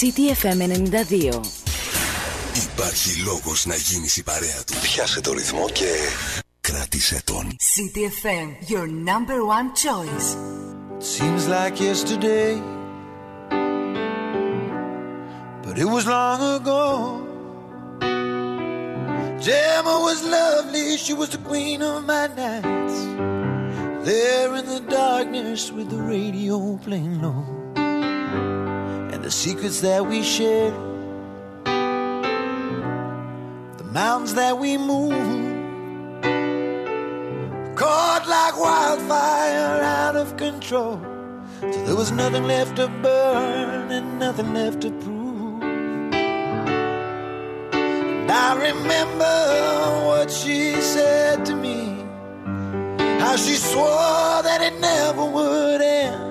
CTFM 92. Υπάρχει λόγος να γίνεις η παρέα του. Πιάσε το ρυθμό και κράτησε τον. CTFM, your number one choice. Seems like yesterday, but it was long ago. Gemma was lovely, she was the queen of my nights. There in the darkness with the radio playing low, and the secrets that we shared, the mountains that we moved caught like wildfire out of control. Till there was nothing left to burn and nothing left to prove. And I remember what she said to me, how she swore that it never would end.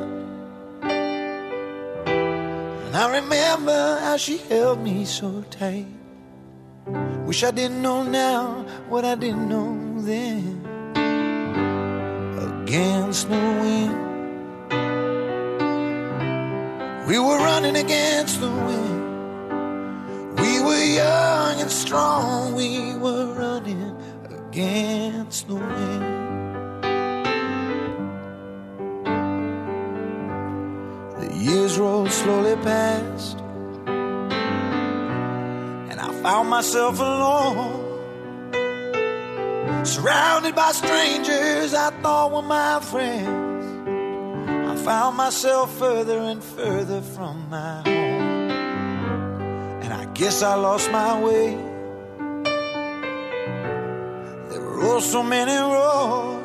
And I remember how she held me so tight. Wish I didn't know now what I didn't know then against the wind. We were running against the wind. We were young and strong. We were running against the wind. Years rolled slowly past, and I found myself alone. Surrounded by strangers I thought were my friends. I found myself further and further from my home. And I guess I lost my way. There were oh so many roads.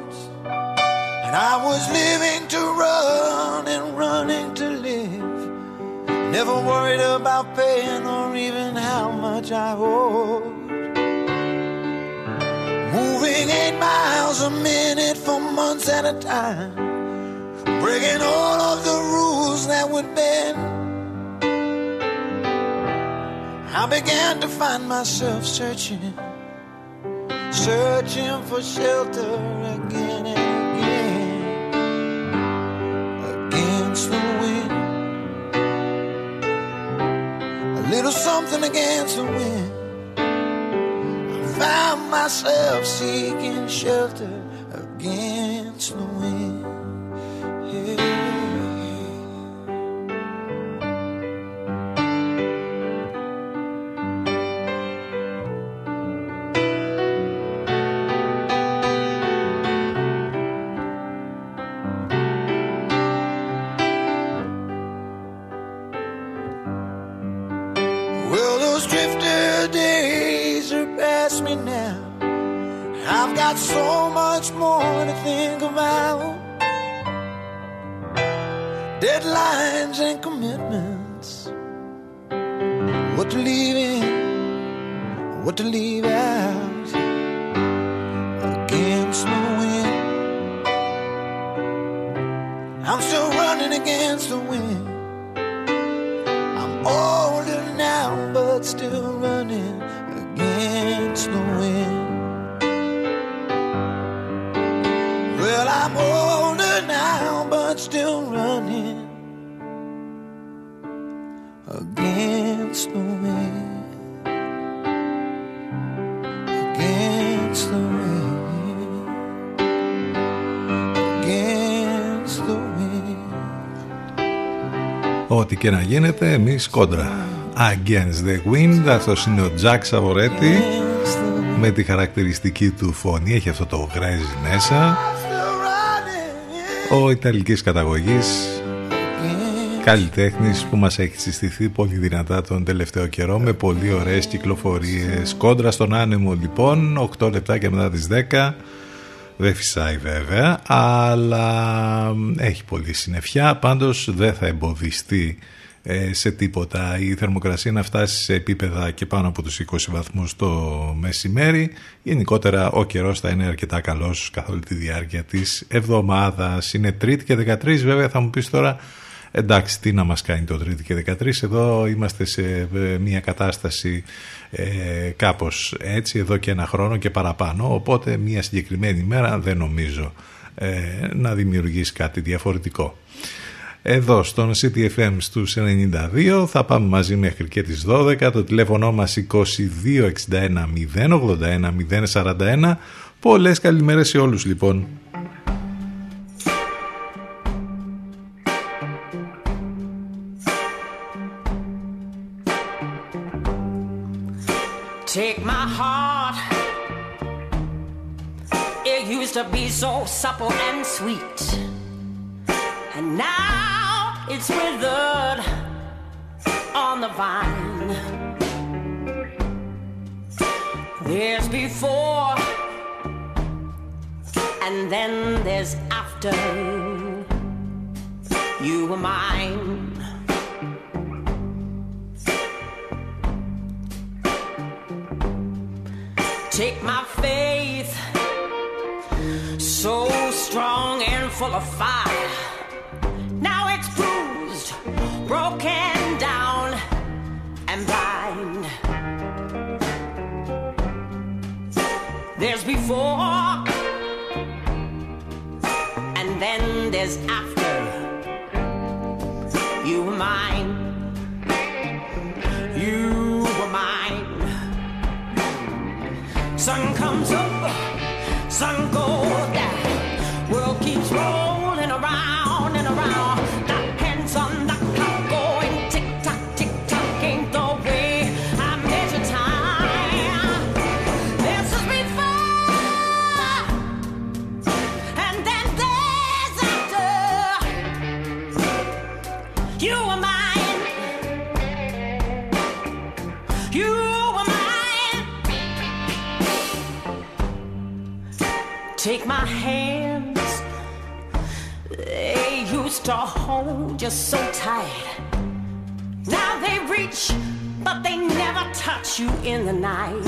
And I was living to run and running to live. Never worried about paying or even how much I owed. Moving eight miles a minute for months at a time. Breaking all of the rules that would bend. I began to find myself searching, searching for shelter again. Against the wind. A little something against the wind I found myself seeking shelter against the wind. Got so much more to think about. Deadlines and commitments. What to leave in, what to leave out. Against the wind. I'm still running against the wind. I'm older now, but still running against the wind. I'm older now, but still running against the wind. Against the wind. Against the wind. Ό,τι και να γίνεται, εμείς κόντρα. Against the Wind, αυτός είναι ο Τζακ Σαβορέτη με τη χαρακτηριστική του φωνή, έχει αυτό το γρέζι μέσα. Ο Ιταλικής καταγωγής καλλιτέχνης που μας έχει συστηθεί πολύ δυνατά τον τελευταίο καιρό με πολύ ωραίες κυκλοφορίες. Κόντρα στον άνεμο λοιπόν 8 λεπτά και μετά τις 10 δεν φυσάει βέβαια αλλά έχει πολύ συννεφιά. Πάντως δεν θα εμποδιστεί ε, σε τίποτα. Η θερμοκρασία να φτάσει σε επίπεδα και πάνω από τους 20 βαθμούς το μεσημέρι. Γενικότερα ο καιρός θα είναι αρκετά καλός καθ' όλη τη διάρκεια της εβδομάδας. Είναι τρίτη και 13 βέβαια θα μου πεις τώρα. Εντάξει τι να μας κάνει το τρίτη και 13 εδώ είμαστε σε ε, μια κατάσταση ε, κάπως έτσι εδώ και ένα χρόνο και παραπάνω. Οπότε μια συγκεκριμένη μέρα δεν νομίζω ε, να δημιουργήσει κάτι διαφορετικό εδώ στον CTFM στους 92 θα πάμε μαζί μέχρι και τις 12 το τηλέφωνο μας 2261 081 041 πολλές καλημέρες σε όλους λοιπόν. Take my heart. It used to be so supple and sweet. And now it's withered on the vine. There's before, and then there's after. You were mine. Take my faith, so strong and full of fire broken down and blind. There's before, and then there's after. You were mine. You were mine. Sun comes up, sun goes down. Take my hands. They used to hold you so tight. Now they reach, but they never touch you in the night.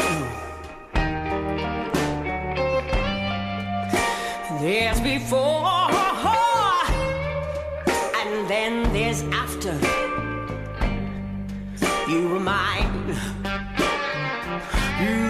There's before, and then there's after. You were mine. You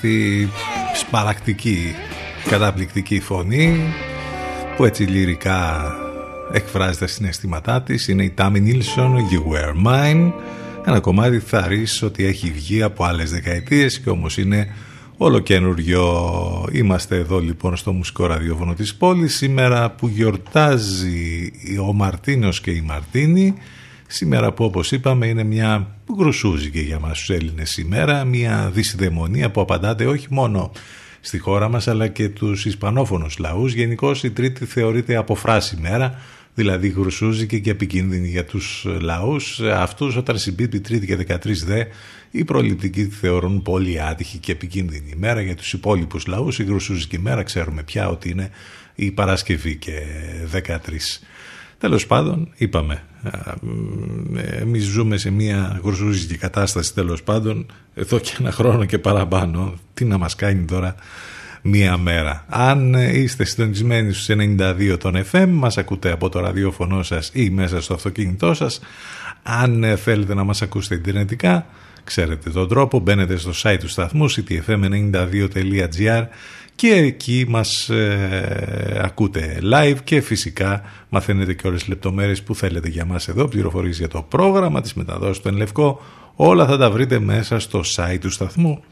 Αυτή η σπαρακτική, καταπληκτική φωνή που έτσι λυρικά εκφράζει τα συναισθήματά της. Είναι η Tammy Nilsson, You Were Mine. Ένα κομμάτι θα ρίσεις ότι έχει βγει από άλλες δεκαετίες και όμως είναι όλο καινούριο είμαστε εδώ λοιπόν στο μουσικό ραδιόφωνο της πόλης. Σήμερα που γιορτάζει ο Μαρτίνος και η Μαρτίνη Σήμερα που όπως είπαμε είναι μια γκρουσούζικη για μας τους Έλληνες σήμερα, μια δυσδαιμονία που απαντάται όχι μόνο στη χώρα μας αλλά και τους Ισπανόφωνους λαούς. Γενικώς η Τρίτη θεωρείται αποφράση μέρα, δηλαδή γρουσούζικη και επικίνδυνη για τους λαούς. Αυτούς όταν συμπίπτει Τρίτη και 13 δε, οι προληπτικοί τη θεωρούν πολύ άτυχη και επικίνδυνη ημέρα για τους υπόλοιπους λαούς. Η γρουσούζικη μέρα ξέρουμε πια ότι είναι η Παρασκευή και 13. Τέλος πάντων, είπαμε, εμείς ζούμε σε μια γρουσούζικη κατάσταση τέλος πάντων, εδώ και ένα χρόνο και παραπάνω. Τι να μας κάνει τώρα μία μέρα. Αν είστε συντονισμένοι στους 92 των FM, μας ακούτε από το ραδιόφωνο σας ή μέσα στο αυτοκίνητό σας. Αν θέλετε να μας ακούσετε ιντερνετικά, ξέρετε τον τρόπο, μπαίνετε στο site του σταθμού ctfm92.gr και εκεί μας ε, ακούτε live και φυσικά μαθαίνετε και όλες τις λεπτομέρειες που θέλετε για μας εδώ, πληροφορίες για το πρόγραμμα, τις μεταδόσεις του Ενλευκό, όλα θα τα βρείτε μέσα στο site του σταθμού.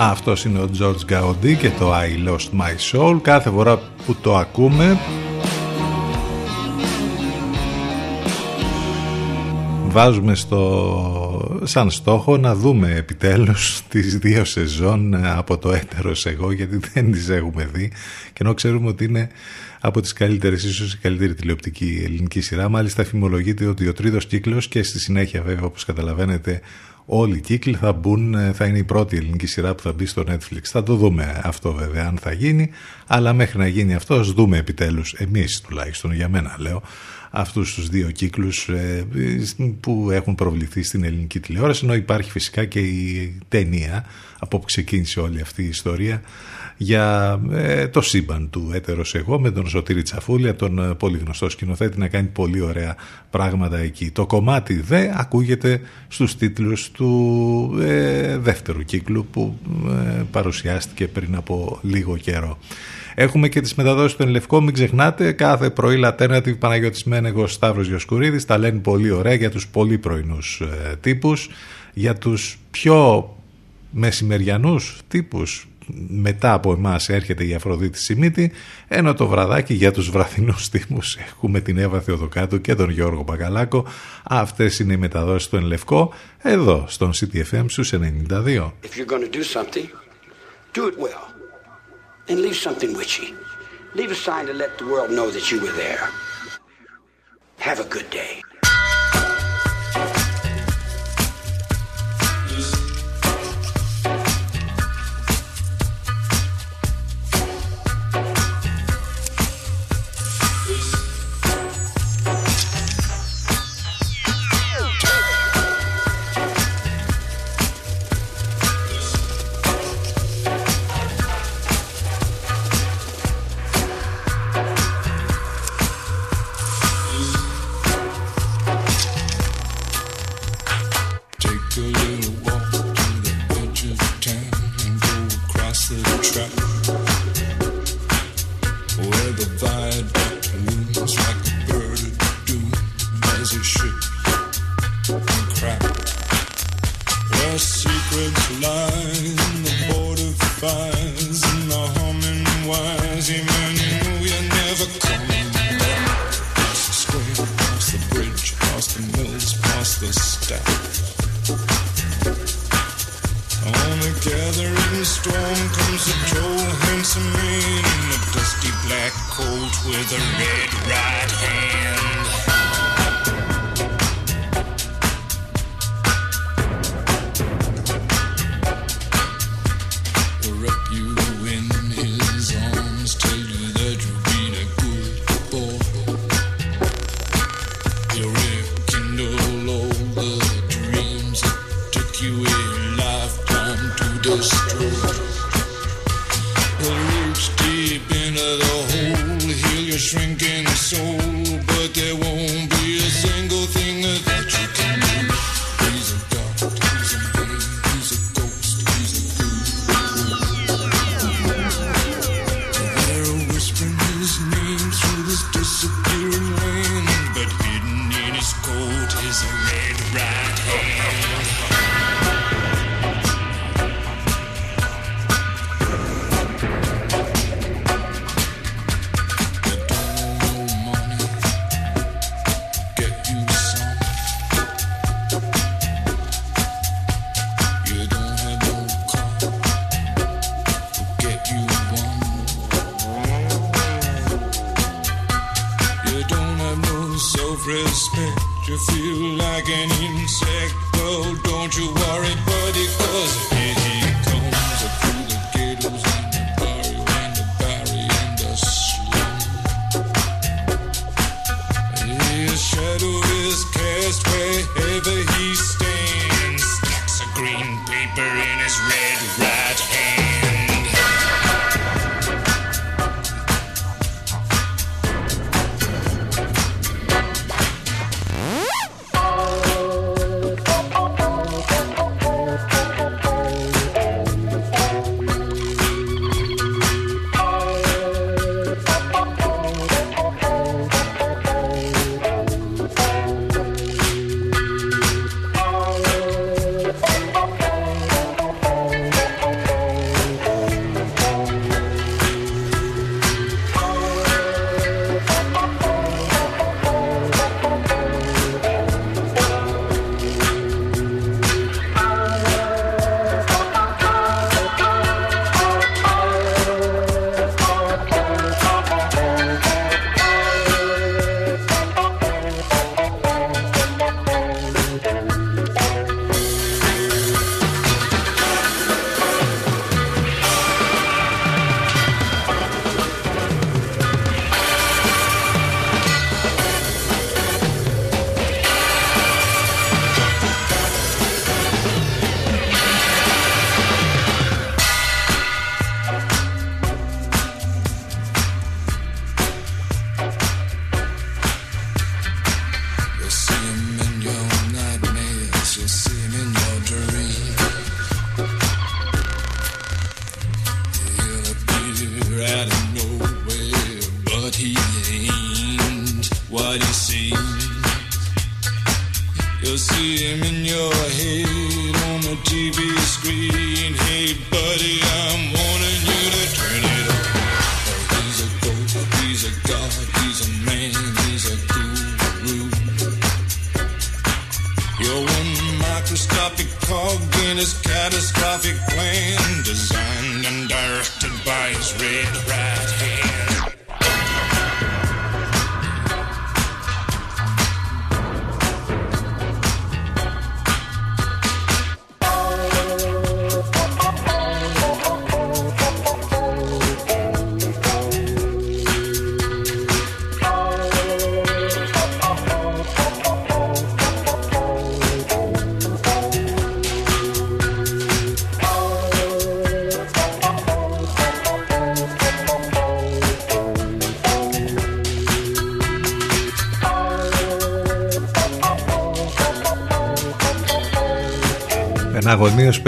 Αυτός είναι ο George Gaudi και το I Lost My Soul. Κάθε φορά που το ακούμε βάζουμε στο, σαν στόχο να δούμε επιτέλους τις δύο σεζόν από το έτερος εγώ γιατί δεν τις έχουμε δει και ενώ ξέρουμε ότι είναι από τις καλύτερες ίσως η καλύτερη τηλεοπτική ελληνική σειρά μάλιστα φημολογείται ότι ο τρίτος κύκλος και στη συνέχεια βέβαια όπως καταλαβαίνετε όλοι οι κύκλοι θα μπουν, ε, θα είναι η πρώτη ελληνική σειρά που θα μπει στο Netflix. Θα το δούμε αυτό βέβαια αν θα γίνει, αλλά μέχρι να γίνει αυτό ας δούμε επιτέλους, εμείς τουλάχιστον για μένα λέω, αυτούς τους δύο κύκλους ε, που έχουν προβληθεί στην ελληνική τηλεόραση, ενώ υπάρχει φυσικά και η ταινία από όπου ξεκίνησε όλη αυτή η ιστορία για ε, το σύμπαν του έτερος εγώ με τον Σωτήρη Τσαφούλια, τον ε, πολύ γνωστό σκηνοθέτη να κάνει πολύ ωραία πράγματα εκεί. Το κομμάτι δε ακούγεται στους τίτλους του ε, δεύτερου κύκλου που παρουσιάστηκε πριν από λίγο καιρό. Έχουμε και τις μεταδόσεις του Ενλευκό, μην ξεχνάτε, κάθε πρωί Alternative Παναγιώτης Μένεγος Σταύρος Γιοσκουρίδης, τα λένε πολύ ωραία για τους πολύ πρωινούς τύπους, για τους πιο μεσημεριανούς τύπους μετά από εμάς έρχεται η Αφροδίτη Σιμίτη, ενώ το βραδάκι για τους βραδινούς τύπους έχουμε την Εύα Θεοδοκάτου και τον Γιώργο Μπακαλάκο. Αυτές είναι οι μεταδόσεις του Ενλευκό, εδώ στον CTFM στους 92. If you're going to do something, do it well. And leave something witchy. Leave a sign to let the world know that you were there. Have a good day. black coat with a red right hand.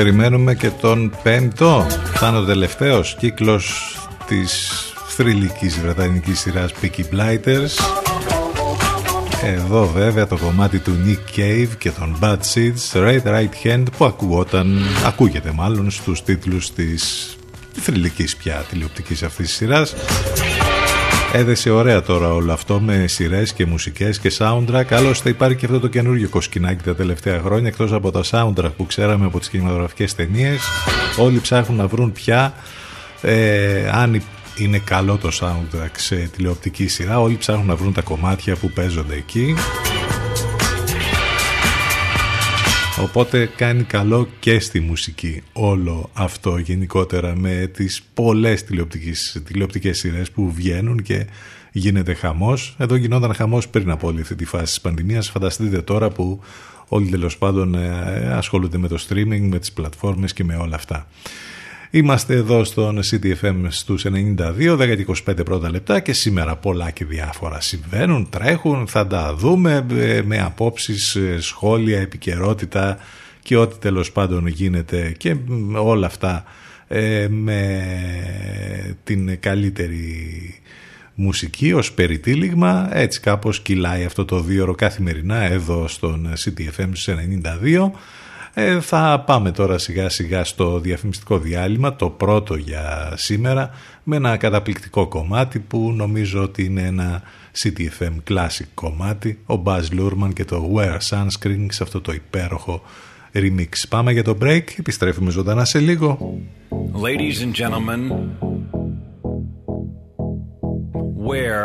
Περιμένουμε και τον πέμπτο, θα είναι ο τελευταίος κύκλος της θρηλυκής βρετανικής σειράς Peaky Blinders. Εδώ βέβαια το κομμάτι του Nick Cave και των Bad Seeds Right Right Hand που ακούγονταν, ακούγεται μάλλον στους τίτλους της θρηλυκής πια τηλεοπτικής αυτής της σειράς Έδεσε ωραία τώρα όλο αυτό με σειρές και μουσικές και soundtrack. Άλλωστε υπάρχει και αυτό το καινούργιο κοσκινάκι τα τελευταία χρόνια. Εκτός από τα soundtrack που ξέραμε από τις κινηματογραφικές ταινίες, όλοι ψάχνουν να βρουν πια ε, αν είναι καλό το soundtrack σε τηλεοπτική σειρά. Όλοι ψάχνουν να βρουν τα κομμάτια που παίζονται εκεί. Οπότε κάνει καλό και στη μουσική όλο αυτό γενικότερα με τις πολλές τηλεοπτικές, τηλεοπτικές σειρές που βγαίνουν και γίνεται χαμός. Εδώ γινόταν χαμός πριν από όλη αυτή τη φάση της πανδημίας. Φανταστείτε τώρα που όλοι τέλος πάντων ε, ασχολούνται με το streaming, με τις πλατφόρμες και με όλα αυτά. Είμαστε εδώ στον CTFM στους 92, 10-25 πρώτα λεπτά και σήμερα πολλά και διάφορα συμβαίνουν, τρέχουν, θα τα δούμε ε, με απόψεις, ε, σχόλια, επικαιρότητα και ό,τι τέλος πάντων γίνεται και όλα αυτά ε, με την καλύτερη μουσική ως περιτύλιγμα. Έτσι κάπως κυλάει αυτό το δύο καθημερινά εδώ στον CTFM στους 92 ε, θα πάμε τώρα σιγά σιγά στο διαφημιστικό διάλειμμα, το πρώτο για σήμερα, με ένα καταπληκτικό κομμάτι που νομίζω ότι είναι ένα CTFM classic κομμάτι, ο Buzz Lurman και το Wear Sunscreen σε αυτό το υπέροχο remix. Πάμε για το break, επιστρέφουμε ζωντανά σε λίγο. Ladies and gentlemen, wear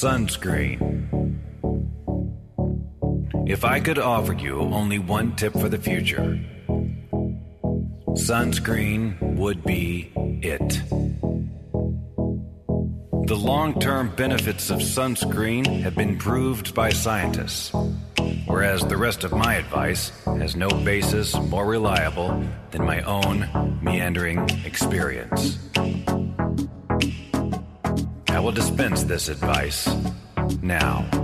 sunscreen. If I could offer you only one tip for the future, sunscreen would be it. The long term benefits of sunscreen have been proved by scientists, whereas the rest of my advice has no basis more reliable than my own meandering experience. I will dispense this advice now.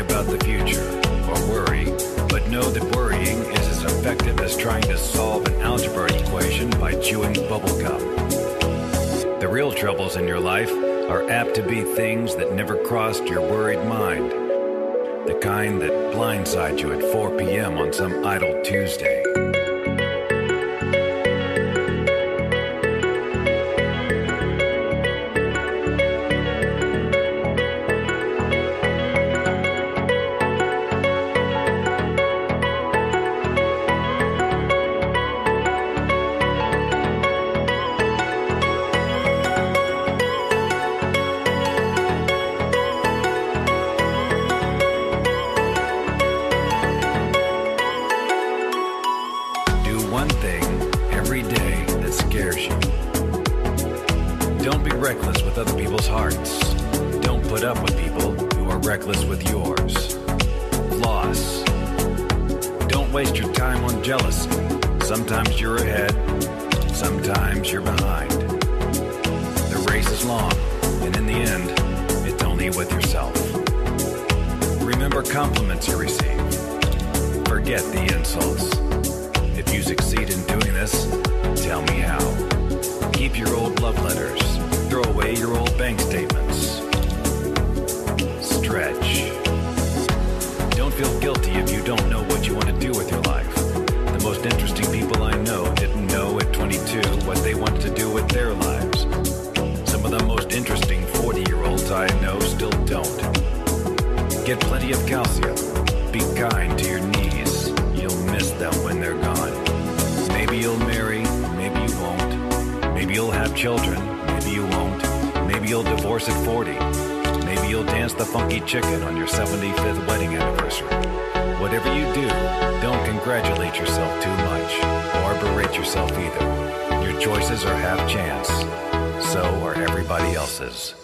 About the future, or worry, but know that worrying is as effective as trying to solve an algebra equation by chewing bubblegum. The real troubles in your life are apt to be things that never crossed your worried mind. The kind that blindside you at 4 p.m. on some idle Tuesday. Wedding anniversary. Whatever you do, don't congratulate yourself too much or berate yourself either. Your choices are half chance. So are everybody else's.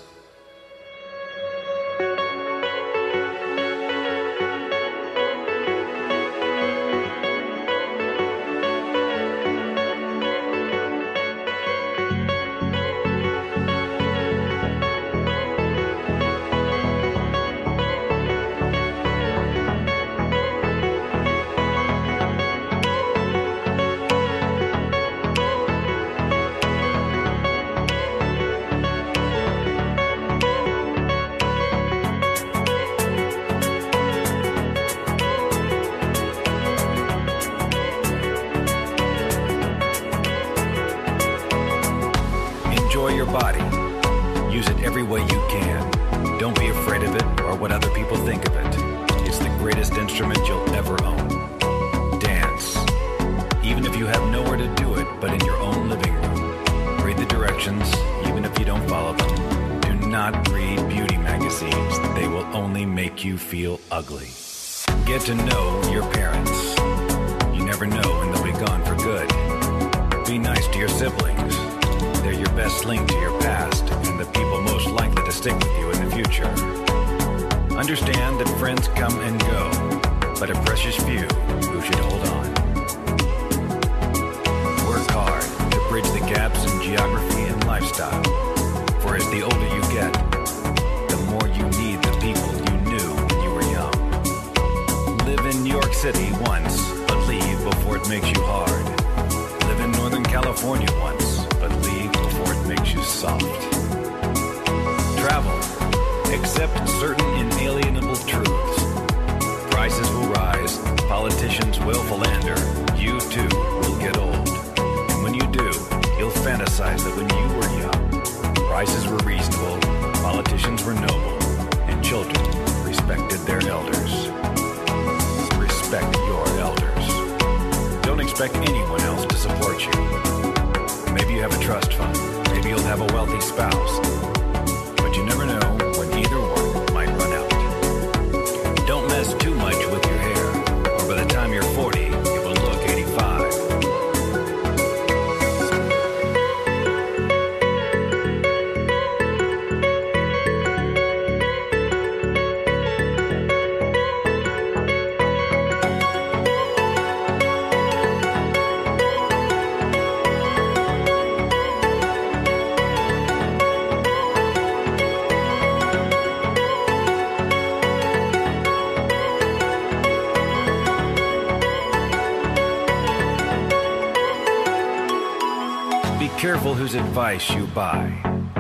Advice you buy,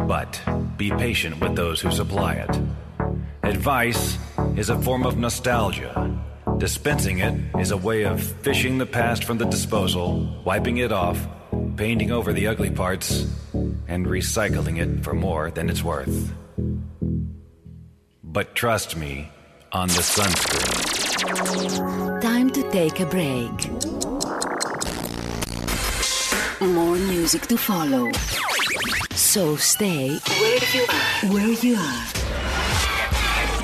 but be patient with those who supply it. Advice is a form of nostalgia. Dispensing it is a way of fishing the past from the disposal, wiping it off, painting over the ugly parts, and recycling it for more than it's worth. But trust me on the sunscreen. Time to take a break. More music to follow. So stay where you are. Where you are.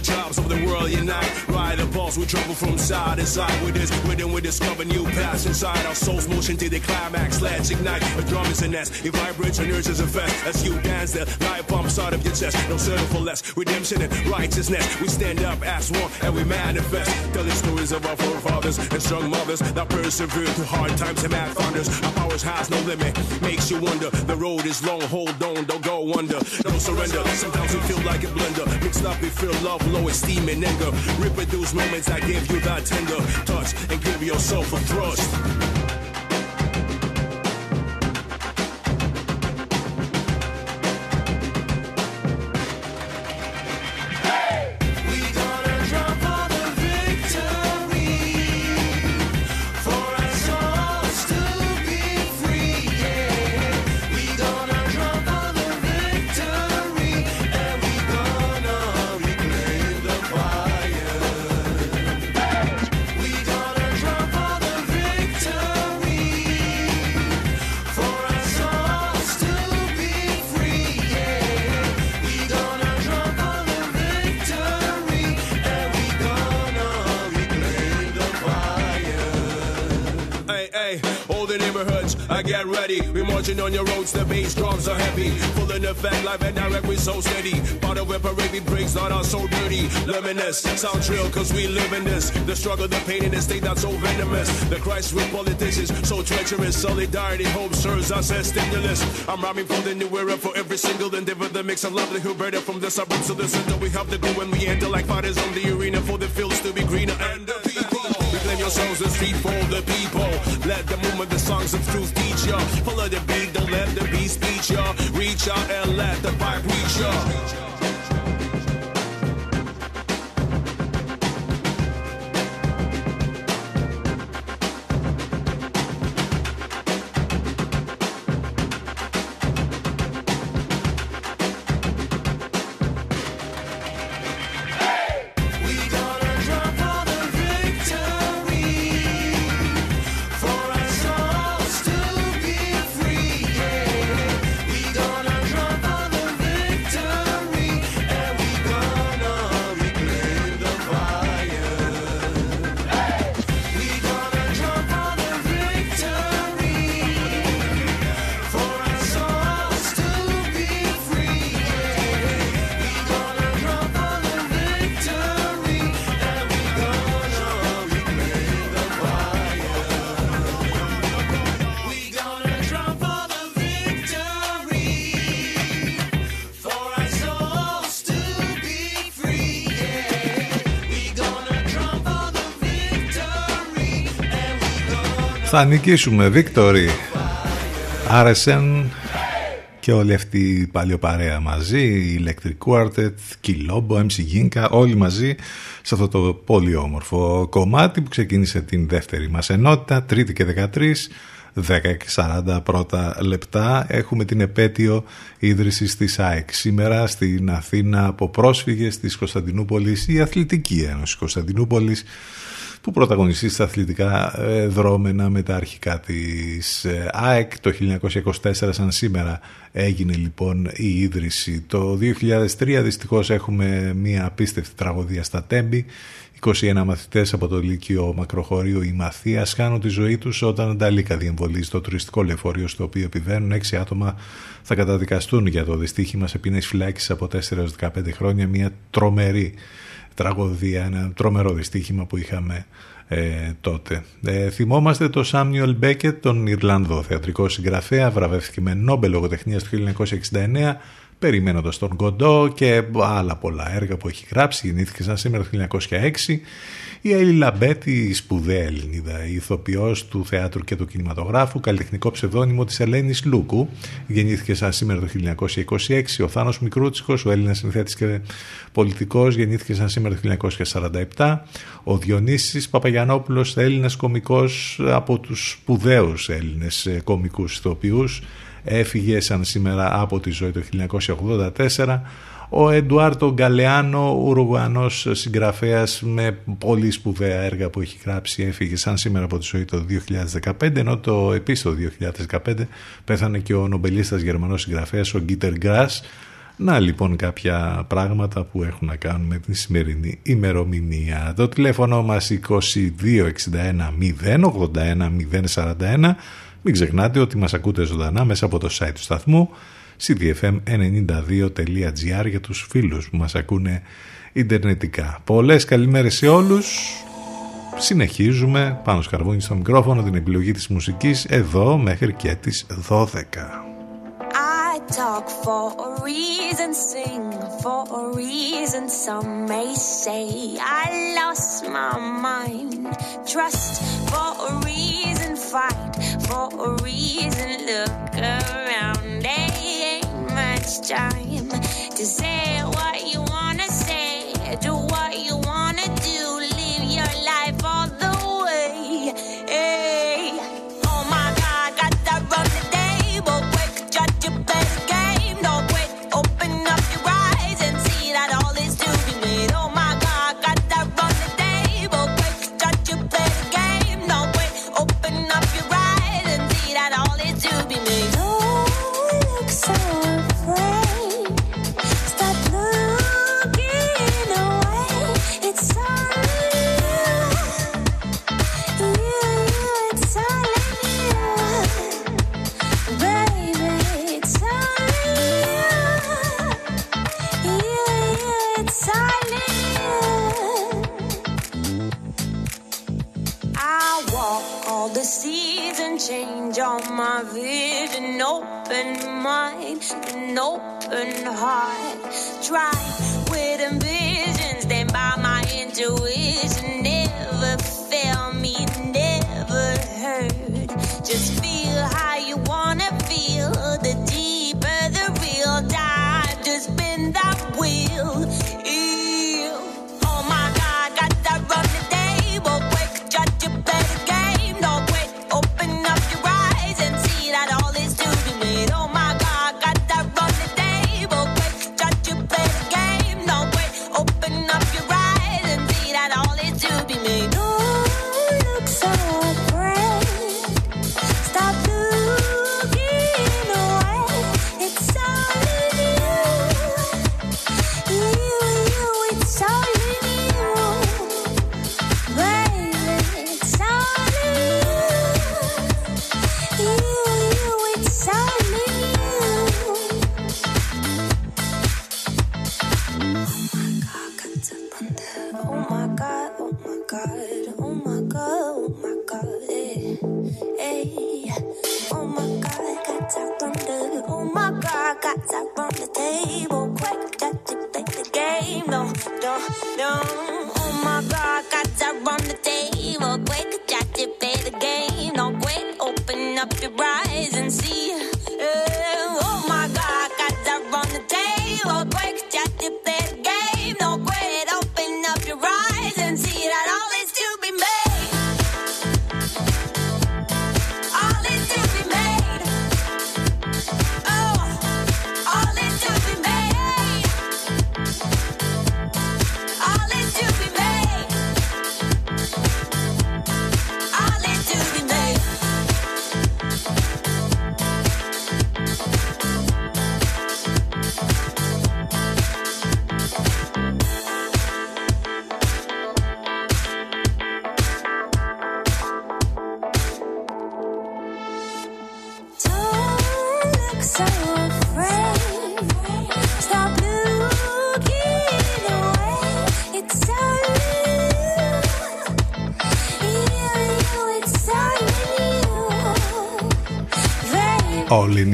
The tribes of the world unite. Ride a pulse, we travel from side to side with this. Within we discover new paths inside our souls. Motion to the climax. Let's ignite. A drum is a nest. It vibrates and urges a fest. As you dance, the light pumps out of your chest. No settle for less. Redemption and righteousness. We stand up as one and we manifest. Telling stories of our forefathers and strong mothers that persevere through hard times and mad thunders. Our powers has no limit. Makes you wonder. The road is long. Hold on. Don't go under. Don't surrender. Sometimes we feel like a blender. Mixed up, we feel love, low esteem, and anger. Reproduce moments that give you that tender touch and give yourself a thrust. Marching on your roads, the bass drums are heavy. Full in effect, live and direct, we so steady. Of where parade breaks, not our so dirty. Luminous, sound trill, cause we live in this. The struggle, the pain in the state that's so venomous. The Christ with politicians, so treacherous. Solidarity, hope serves us as stimulus. I'm rhyming for the new era for every single endeavor. that makes a lovely better from the suburbs to the center. We have to go when we enter like fighters on the arena for the fields to be greener and people. The street for the people. Let the movement, the songs of truth teach ya. Follow the beat, don't let the beat speech ya. Reach out and let the vibe reach ya. Θα νικήσουμε, Βίκτορη. Άρεσεν και όλη αυτή η παλιοπαρέα μαζί, η Electric Quartet, Κιλόμπο, MC Ginka, όλοι μαζί σε αυτό το πολύ όμορφο κομμάτι που ξεκίνησε την δεύτερη μας ενότητα, τρίτη και 13, 10 και 40 πρώτα λεπτά. Έχουμε την επέτειο ίδρυσης της ΑΕΚ. Σήμερα στην Αθήνα από πρόσφυγες της Κωνσταντινούπολης, η Αθλητική Ένωση Κωνσταντινούπολης που πρωταγωνιστεί στα αθλητικά ε, δρόμενα με τα αρχικά της ε, ΑΕΚ. Το 1924 σαν σήμερα έγινε λοιπόν η ίδρυση. Το 2003 δυστυχώς έχουμε μια απίστευτη τραγωδία στα Τέμπη. 21 μαθητές από το Λύκειο Μακροχωρίου η Μαθίας χάνουν τη ζωή τους όταν τα λύκα διεμβολεί στο τουριστικό λεωφορείο στο οποίο επιβαίνουν. 6 άτομα θα καταδικαστούν για το δυστύχημα σε ποινές φυλάκης από 4 15 χρόνια. Μια τρομερή τραγωδία, ένα τρομερό δυστύχημα που είχαμε ε, τότε. Ε, θυμόμαστε το Σάμιουελ Μπέκετ, τον Ιρλανδό θεατρικό συγγραφέα, βραβεύτηκε με Νόμπελ λογοτεχνίας του 1969 περιμένοντας τον Γκοντό και άλλα πολλά έργα που έχει γράψει, γεννήθηκε σαν σήμερα το 1906 η Έλλη Λαμπέτη, η σπουδαία Ελληνίδα, η ηθοποιός του θεάτρου και του κινηματογράφου, καλλιτεχνικό ψευδόνυμο της Ελένης Λούκου, γεννήθηκε σαν σήμερα το 1926. Ο Θάνος Μικρούτσικος, ο Έλληνας συνθέτης και πολιτικός, γεννήθηκε σαν σήμερα το 1947. Ο Διονύσης Παπαγιανόπουλος, Έλληνας κομικός από τους σπουδαίους Έλληνες κομικούς ηθοποιούς, έφυγε σαν σήμερα από τη ζωή το 1984 ο Εντουάρτο Γκαλεάνο, Ουρουγουανός συγγραφέας με πολύ σπουδαία έργα που έχει γράψει, έφυγε σαν σήμερα από τη ζωή το 2015, ενώ το επίσης το 2015 πέθανε και ο νομπελίστας γερμανός συγγραφέας, ο Γκίτερ Γκράς. Να λοιπόν κάποια πράγματα που έχουν να κάνουν με την σημερινή ημερομηνία. Το τηλέφωνο μας 2261 081 041. Μην ξεχνάτε ότι μας ακούτε ζωντανά μέσα από το site του σταθμού cdfm92.gr για τους φίλους που μας ακούνε ιντερνετικά. Πολλές καλημέρες σε όλους. Συνεχίζουμε πάνω σκαρβούνι στο μικρόφωνο την επιλογή της μουσικής εδώ μέχρι και τις 12. I talk for a reason, sing for a reason. Some may say I lost my mind. Trust for a reason, fight for a reason. Look around. There ain't much time to say and hard. Try with ambitions, then by my intuition.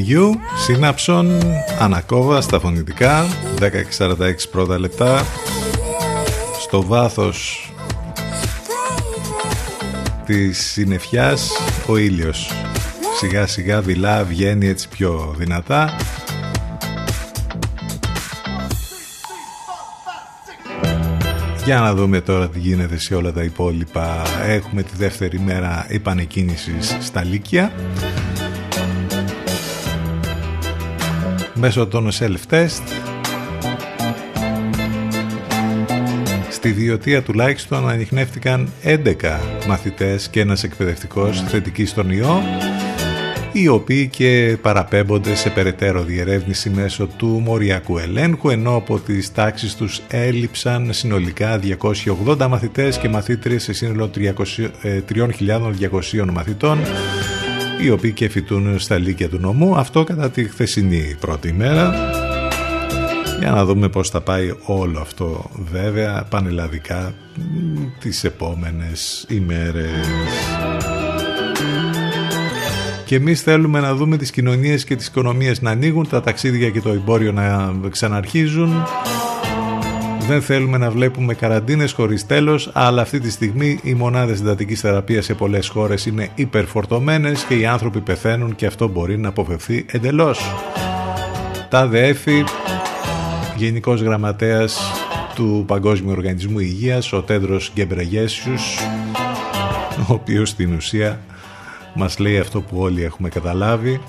You, Σύναψον, Ανακόβα στα φωνητικά, 10 και 46 πρώτα λεπτά. Στο βάθος της συννεφιάς ο ήλιος σιγά σιγά δειλά βγαίνει έτσι πιο δυνατά Για να δούμε τώρα τι γίνεται σε όλα τα υπόλοιπα. Έχουμε τη δεύτερη μέρα επανεκκίνησης στα Λύκεια. Μέσω των self-test. Στη διωτία τουλάχιστον ανοιχνεύτηκαν 11 μαθητές και ένας εκπαιδευτικός θετικοί στον ιό οι οποίοι και παραπέμπονται σε περαιτέρω διερεύνηση μέσω του μοριακού ελέγχου ενώ από τις τάξεις τους έλειψαν συνολικά 280 μαθητές και μαθήτριες σε σύνολο 300 ε, 3.200 μαθητών οι οποίοι και φοιτούν στα λύκεια του νομού αυτό κατά τη χθεσινή πρώτη ημέρα για να δούμε πώς θα πάει όλο αυτό βέβαια πανελλαδικά μ, τις επόμενες ημέρες. Και εμείς θέλουμε να δούμε τις κοινωνίες και τις οικονομίες να ανοίγουν, τα ταξίδια και το εμπόριο να ξαναρχίζουν. Δεν θέλουμε να βλέπουμε καραντίνες χωρίς τέλος, αλλά αυτή τη στιγμή οι μονάδες συντατικής θεραπείας σε πολλές χώρες είναι υπερφορτωμένες και οι άνθρωποι πεθαίνουν και αυτό μπορεί να αποφευθεί εντελώς. Τα ΔΕΦΗ, Γενικός Γραμματέας του Παγκόσμιου Οργανισμού Υγείας, ο Τέντρος Γκεμπρεγέσιους, ο οποίος στην ουσία μας λέει αυτό που όλοι έχουμε καταλάβει,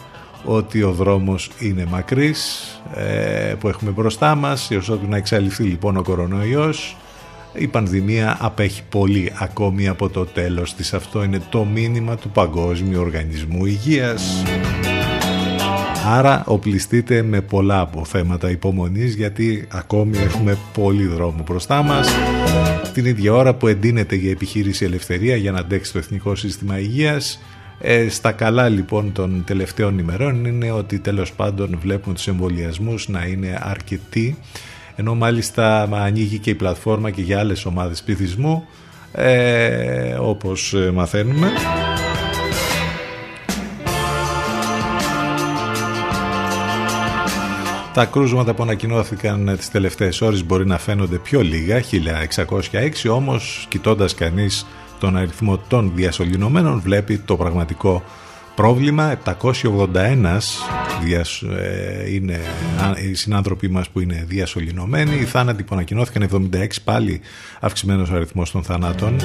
ότι ο δρόμος είναι μακρύς, ε, που έχουμε μπροστά μας, έως ότου να εξαλειφθεί λοιπόν ο κορονοϊός, η πανδημία απέχει πολύ ακόμη από το τέλος της. Αυτό είναι το μήνυμα του Παγκόσμιου Οργανισμού Υγείας. Άρα οπλιστείτε με πολλά από θέματα υπομονής γιατί ακόμη έχουμε πολύ δρόμο μπροστά μας. Την ίδια ώρα που εντείνεται για επιχείρηση ελευθερία για να αντέξει το Εθνικό Σύστημα Υγείας ε, στα καλά λοιπόν των τελευταίων ημερών είναι ότι τέλος πάντων βλέπουν τους εμβολιασμούς να είναι αρκετοί ενώ μάλιστα ανοίγει και η πλατφόρμα και για άλλες ομάδες πληθυσμού ε, όπως ε, μαθαίνουμε. Τα κρούσματα που ανακοινώθηκαν ε, τις τελευταίες ώρες μπορεί να φαίνονται πιο λίγα, 1606, όμως κοιτώντας κανείς τον αριθμό των διασωληνωμένων βλέπει το πραγματικό πρόβλημα. 781 διασ... ε, είναι οι συνάνθρωποι μας που είναι διασωληνωμένοι. Οι θάνατοι που ανακοινώθηκαν 76 πάλι αυξημένος ο αριθμός των θανάτων.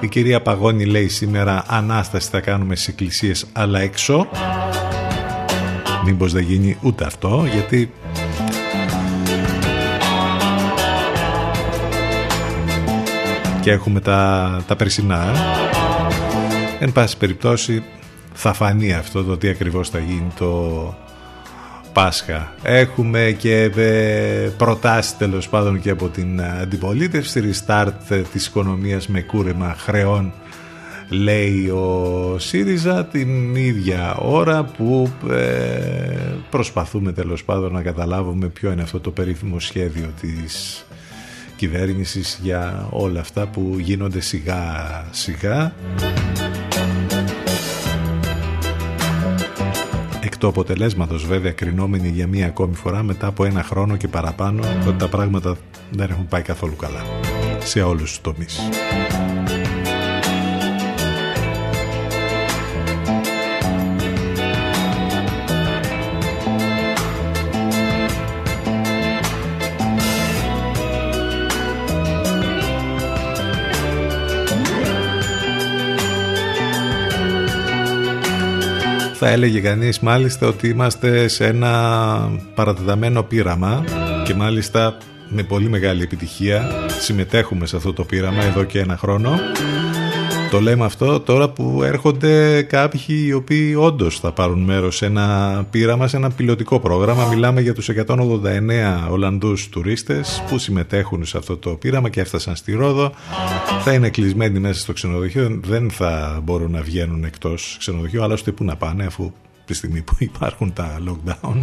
Η κυρία Παγώνη λέει σήμερα Ανάσταση θα κάνουμε στις εκκλησίες αλλά έξω μήπως δεν γίνει ούτε αυτό γιατί και έχουμε τα, τα περσινά. Ε. Εν πάση περιπτώσει θα φανεί αυτό το τι ακριβώς θα γίνει το Πάσχα. Έχουμε και ε, προτάσεις τέλος πάντων και από την αντιπολίτευση restart της οικονομίας με κούρεμα χρεών λέει ο ΣΥΡΙΖΑ την ίδια ώρα που ε, προσπαθούμε τέλος πάντων να καταλάβουμε ποιο είναι αυτό το περίφημο σχέδιο της κυβέρνησης για όλα αυτά που γίνονται σιγά σιγά εκ του αποτελέσματος βέβαια κρινόμενοι για μία ακόμη φορά μετά από ένα χρόνο και παραπάνω ότι τα πράγματα δεν έχουν πάει καθόλου καλά σε όλους τους τομείς. Θα έλεγε κανείς μάλιστα ότι είμαστε σε ένα παρατεταμένο πείραμα και μάλιστα με πολύ μεγάλη επιτυχία συμμετέχουμε σε αυτό το πείραμα εδώ και ένα χρόνο το λέμε αυτό τώρα που έρχονται κάποιοι οι οποίοι όντως θα πάρουν μέρος σε ένα πείραμα, σε ένα πιλωτικό πρόγραμμα. Μιλάμε για τους 189 Ολλανδούς τουρίστες που συμμετέχουν σε αυτό το πείραμα και έφτασαν στη Ρόδο. Θα είναι κλεισμένοι μέσα στο ξενοδοχείο, δεν θα μπορούν να βγαίνουν εκτός ξενοδοχείου, άλλωστε που να πάνε αφού τη στιγμή που υπάρχουν τα lockdown.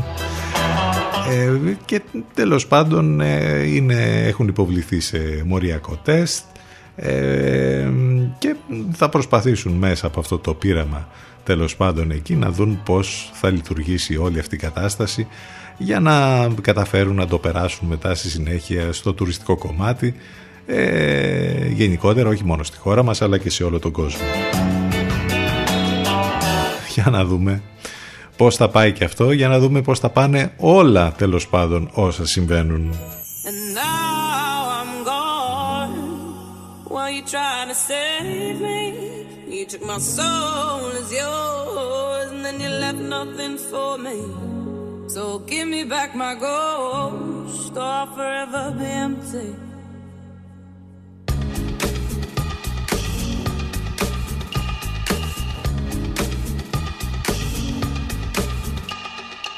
Ε, και τέλος πάντων ε, είναι, έχουν υποβληθεί σε μοριακό τεστ ε, και θα προσπαθήσουν μέσα από αυτό το πείραμα τέλος πάντων εκεί να δουν πως θα λειτουργήσει όλη αυτή η κατάσταση για να καταφέρουν να το περάσουν μετά στη συνέχεια στο τουριστικό κομμάτι ε, γενικότερα όχι μόνο στη χώρα μας αλλά και σε όλο τον κόσμο. Για να δούμε πώς θα πάει και αυτό, για να δούμε πώς θα πάνε όλα τέλος πάντων όσα συμβαίνουν. You trying to save me? You took my soul as yours, and then you left nothing for me. So give me back my ghost, or I'll forever be empty.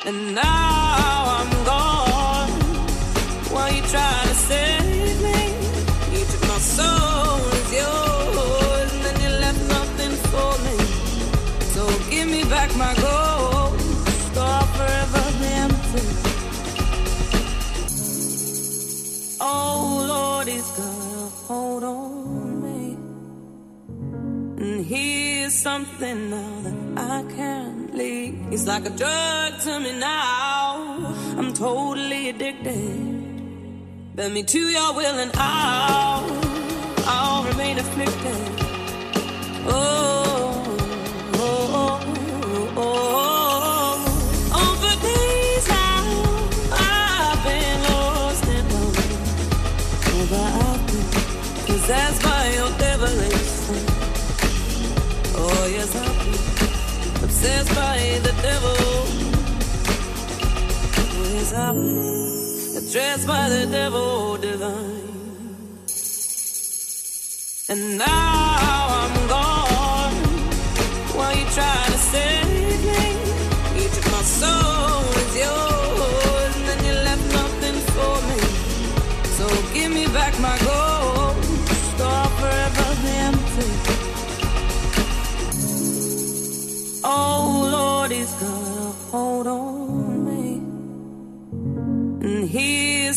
And now I'm something now that I can't leave. It's like a drug to me now. I'm totally addicted. Bend me to your will, and I'll, I'll remain afflicted. Oh. oh, oh. oh. By your Obsessed by the devil. Addressed by the devil divine. And now I'm gone. While you trying to save me, you took my soul is yours,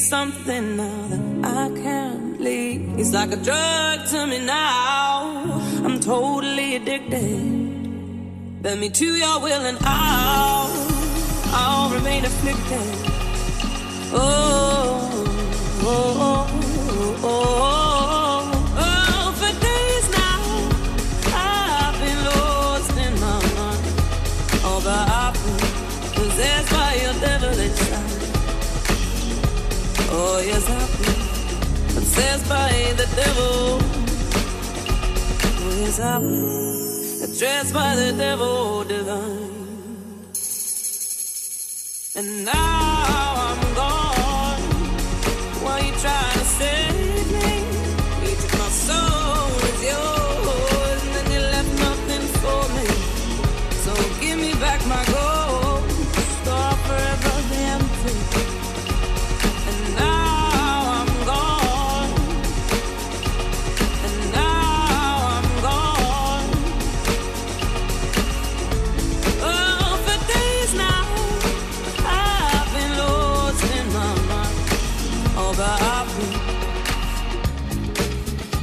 something now that I can't leave. It's like a drug to me now. I'm totally addicted. Bend me to your will and I'll, I'll remain afflicted. Oh, oh, oh, oh, oh, for days now I've been lost in my mind. Oh, been possessed by your devilish. Oh, yes, been possessed by the devil. Oh, yes, been dressed by the devil divine. And now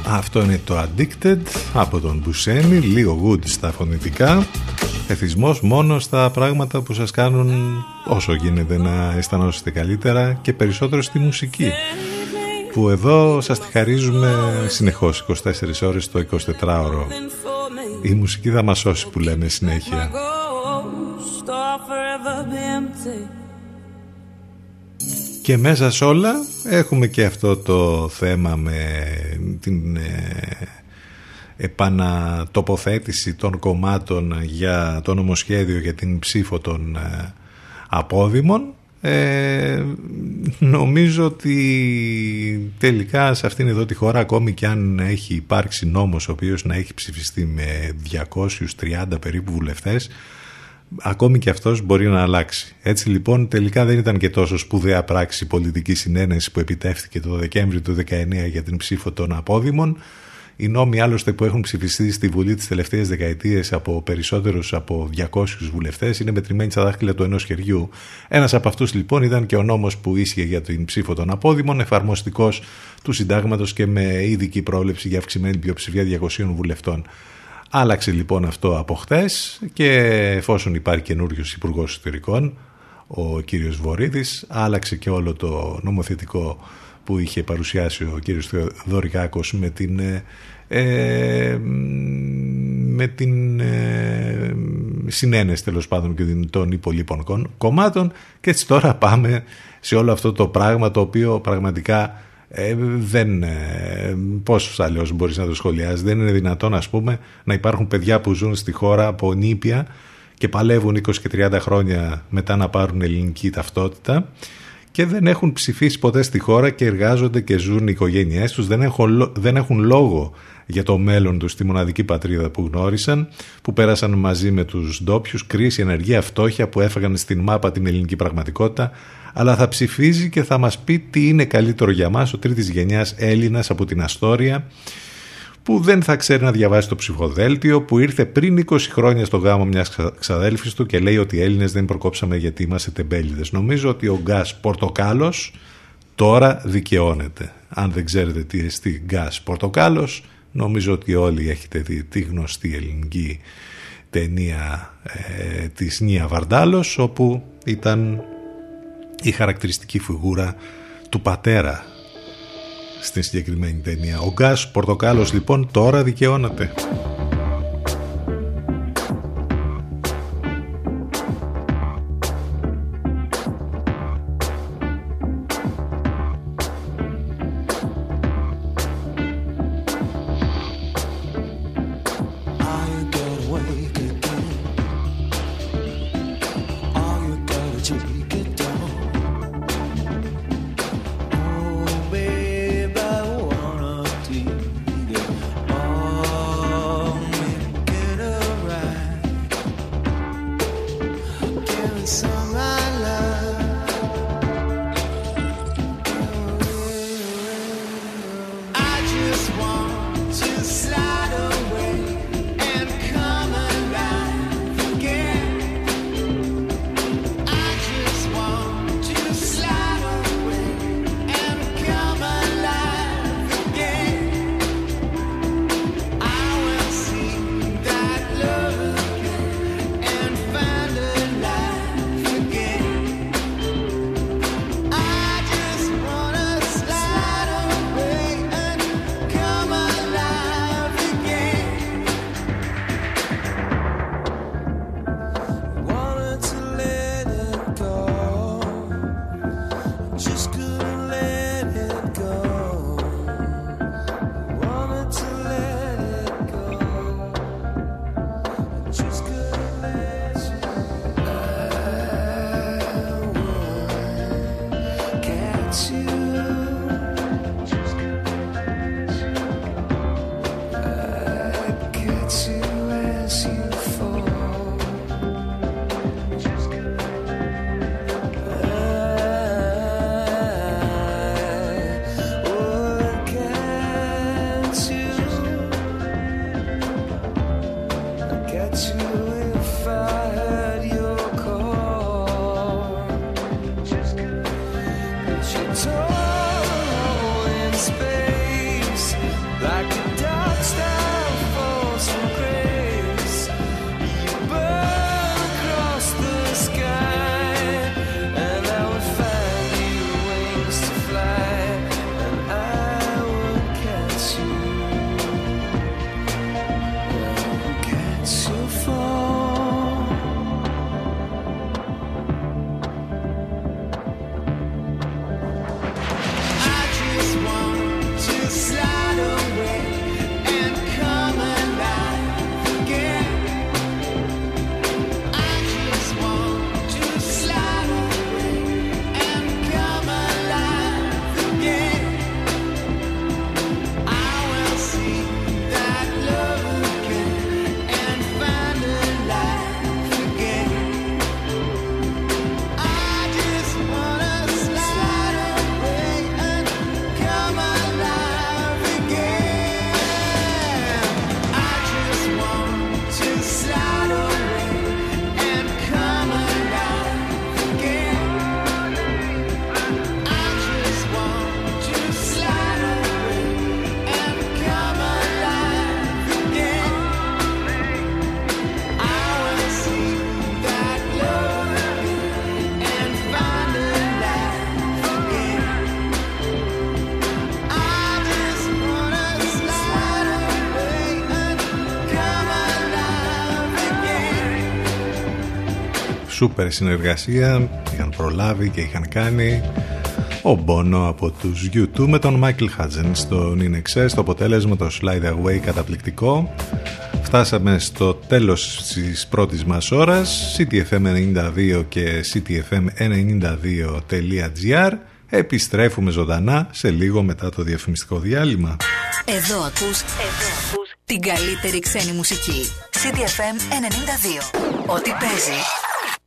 Αυτό είναι το Addicted από τον Μπουσέμι, λίγο good στα φωνητικά. Εθισμός μόνο στα πράγματα που σας κάνουν όσο γίνεται να αισθανόσαστε καλύτερα και περισσότερο στη μουσική. Που εδώ σας τη χαρίζουμε συνεχώς 24 ώρες το 24ωρο. Η μουσική θα μας σώσει που λέμε συνέχεια. Και μέσα σε όλα έχουμε και αυτό το θέμα με την ε, επανατοποθέτηση των κομμάτων για το νομοσχέδιο για την ψήφο των ε, απόδημων. Ε, νομίζω ότι τελικά σε αυτήν εδώ τη χώρα ακόμη και αν έχει υπάρξει νόμος ο οποίος να έχει ψηφιστεί με 230 περίπου βουλευτές ακόμη και αυτός μπορεί να αλλάξει. Έτσι λοιπόν τελικά δεν ήταν και τόσο σπουδαία πράξη πολιτική συνένεση που επιτεύχθηκε το Δεκέμβριο του 19 για την ψήφο των απόδημων. Οι νόμοι άλλωστε που έχουν ψηφιστεί στη Βουλή τις τελευταίες δεκαετίες από περισσότερους από 200 βουλευτές είναι μετρημένοι στα δάχτυλα του ενός χεριού. Ένας από αυτούς λοιπόν ήταν και ο νόμος που ίσχυε για την ψήφο των απόδημων, εφαρμοστικός του συντάγματος και με ειδική πρόβλεψη για αυξημένη πλειοψηφία 200 βουλευτών. Άλλαξε λοιπόν αυτό από χθες και εφόσον υπάρχει καινούριος Υπουργός Εσωτερικών, ο κύριος Βορύδης, άλλαξε και όλο το νομοθετικό που είχε παρουσιάσει ο κύριος Δωρικάκος με την, ε, ε, με την ε, συνένεση τέλος πάντων και των υπολείπων κον- κομμάτων. Και έτσι τώρα πάμε σε όλο αυτό το πράγμα το οποίο πραγματικά ε, δεν, ε, πώς αλλιώς μπορείς να το σχολιάσεις; Δεν είναι δυνατόν ας πούμε να υπάρχουν παιδιά που ζουν στη χώρα από νήπια και παλεύουν 20 και 30 χρόνια μετά να πάρουν ελληνική ταυτότητα και δεν έχουν ψηφίσει ποτέ στη χώρα και εργάζονται και ζουν οι οικογένειές τους, δεν έχουν, λο- δεν έχουν λόγο για το μέλλον τους στη μοναδική πατρίδα που γνώρισαν, που πέρασαν μαζί με τους ντόπιους, κρίση, ενεργεία, φτώχεια που έφαγαν στην μάπα την ελληνική πραγματικότητα, αλλά θα ψηφίζει και θα μας πει τι είναι καλύτερο για μας ο τρίτης γενιάς Έλληνας από την Αστόρια, που δεν θα ξέρει να διαβάσει το ψηφοδέλτιο, που ήρθε πριν 20 χρόνια στο γάμο μιας ξα- ξαδέλφης του και λέει ότι οι Έλληνες δεν προκόψαμε γιατί είμαστε τεμπέληδες. Νομίζω ότι ο Γκάς Πορτοκάλος τώρα δικαιώνεται. Αν δεν ξέρετε τι εστί Γκάς Πορτοκάλος, νομίζω ότι όλοι έχετε δει τη γνωστή ελληνική ταινία ε, της Νία Βαρντάλος, όπου ήταν η χαρακτηριστική φιγούρα του πατέρα στην συγκεκριμένη ταινία. Ο Γκάς Πορτοκάλος λοιπόν τώρα δικαιώνεται. Σούπερ συνεργασία είχαν προλάβει και είχαν κάνει ο Μπόνο από τους YouTube με τον Μάικλ Χάτζεν στο In το αποτέλεσμα το Slide Away καταπληκτικό. Φτάσαμε στο τέλος της πρώτης μας ώρας CTFM92 και CTFM92.gr επιστρέφουμε ζωντανά σε λίγο μετά το διαφημιστικό διάλειμμα. Εδώ ακούς, εδώ ακούς την καλύτερη ξένη μουσική. CTFM 92 Ό,τι παίζει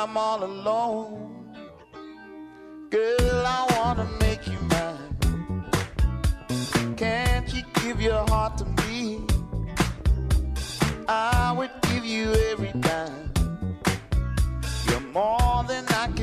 I'm all alone. Girl, I wanna make you mine. Can't you give your heart to me? I would give you every dime. You're more than I can.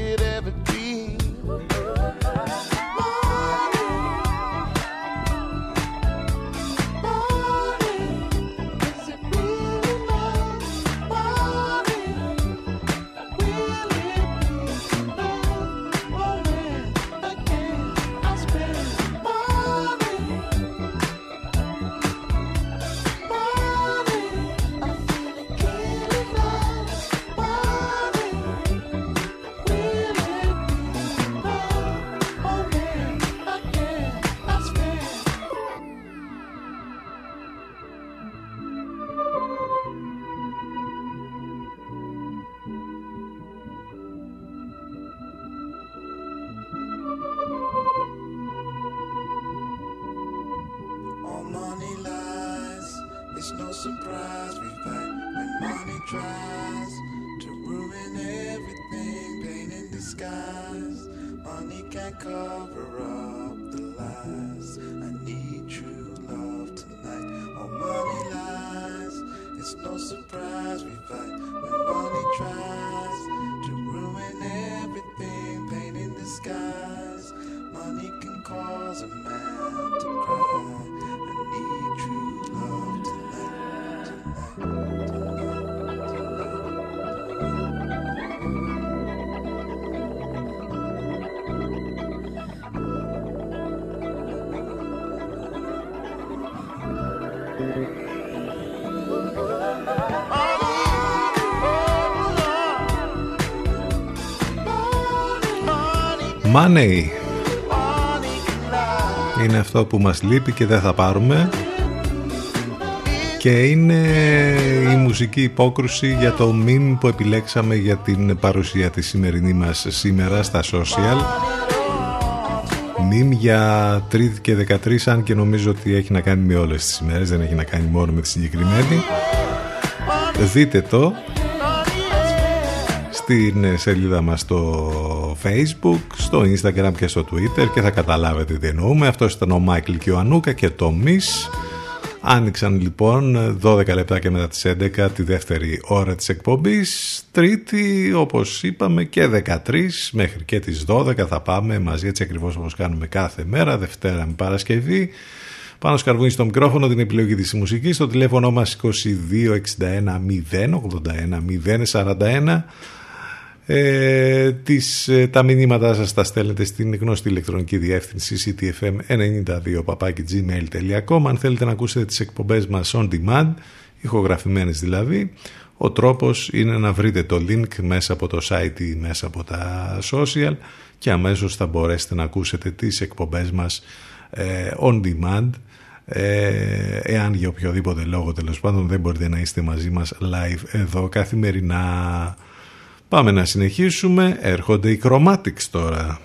Money. Είναι αυτό που μας λείπει και δεν θα πάρουμε. Και είναι η μουσική υπόκρουση για το meme που επιλέξαμε για την παρουσία της σημερινή μας σήμερα στα social. Meme για τρίτη και 13 αν και νομίζω ότι έχει να κάνει με όλες τις ημέρες δεν έχει να κάνει μόνο με τη συγκεκριμένη. Δείτε το στην σελίδα μας στο facebook, στο instagram και στο twitter και θα καταλάβετε τι εννοούμε. Αυτός ήταν ο Μάικλ και ο Ανούκα και το Miss. Άνοιξαν λοιπόν 12 λεπτά μετά τις 11 τη δεύτερη ώρα της εκπομπής. Τρίτη όπως είπαμε και 13 μέχρι και τις 12 θα πάμε μαζί έτσι ακριβώς όπως κάνουμε κάθε μέρα, Δευτέρα με Παρασκευή. Πάνω σκαρβούνι στο μικρόφωνο την επιλογή της μουσικής, στο τηλέφωνο μας 2261 081 041 ε, τις, ε, τα μηνύματά σας τα στέλνετε στην γνωστή ηλεκτρονική διεύθυνση ctfm92 αν θέλετε να ακούσετε τις εκπομπές μας on demand ηχογραφημένες δηλαδή ο τρόπος είναι να βρείτε το link μέσα από το site ή μέσα από τα social και αμέσως θα μπορέσετε να ακούσετε τις εκπομπές μας ε, on demand. Ε, εάν για οποιοδήποτε λόγο τέλος πάντων δεν μπορείτε να είστε μαζί μας live εδώ καθημερινά Πάμε να συνεχίσουμε. Έρχονται οι Chromatics τώρα.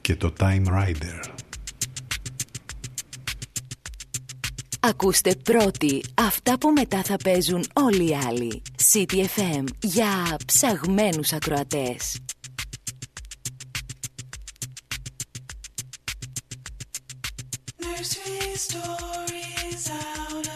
Και το Time Rider. Ακούστε πρώτοι αυτά που μετά θα παίζουν όλοι οι άλλοι. CTFM για ψαγμένους ακροατές. stories out of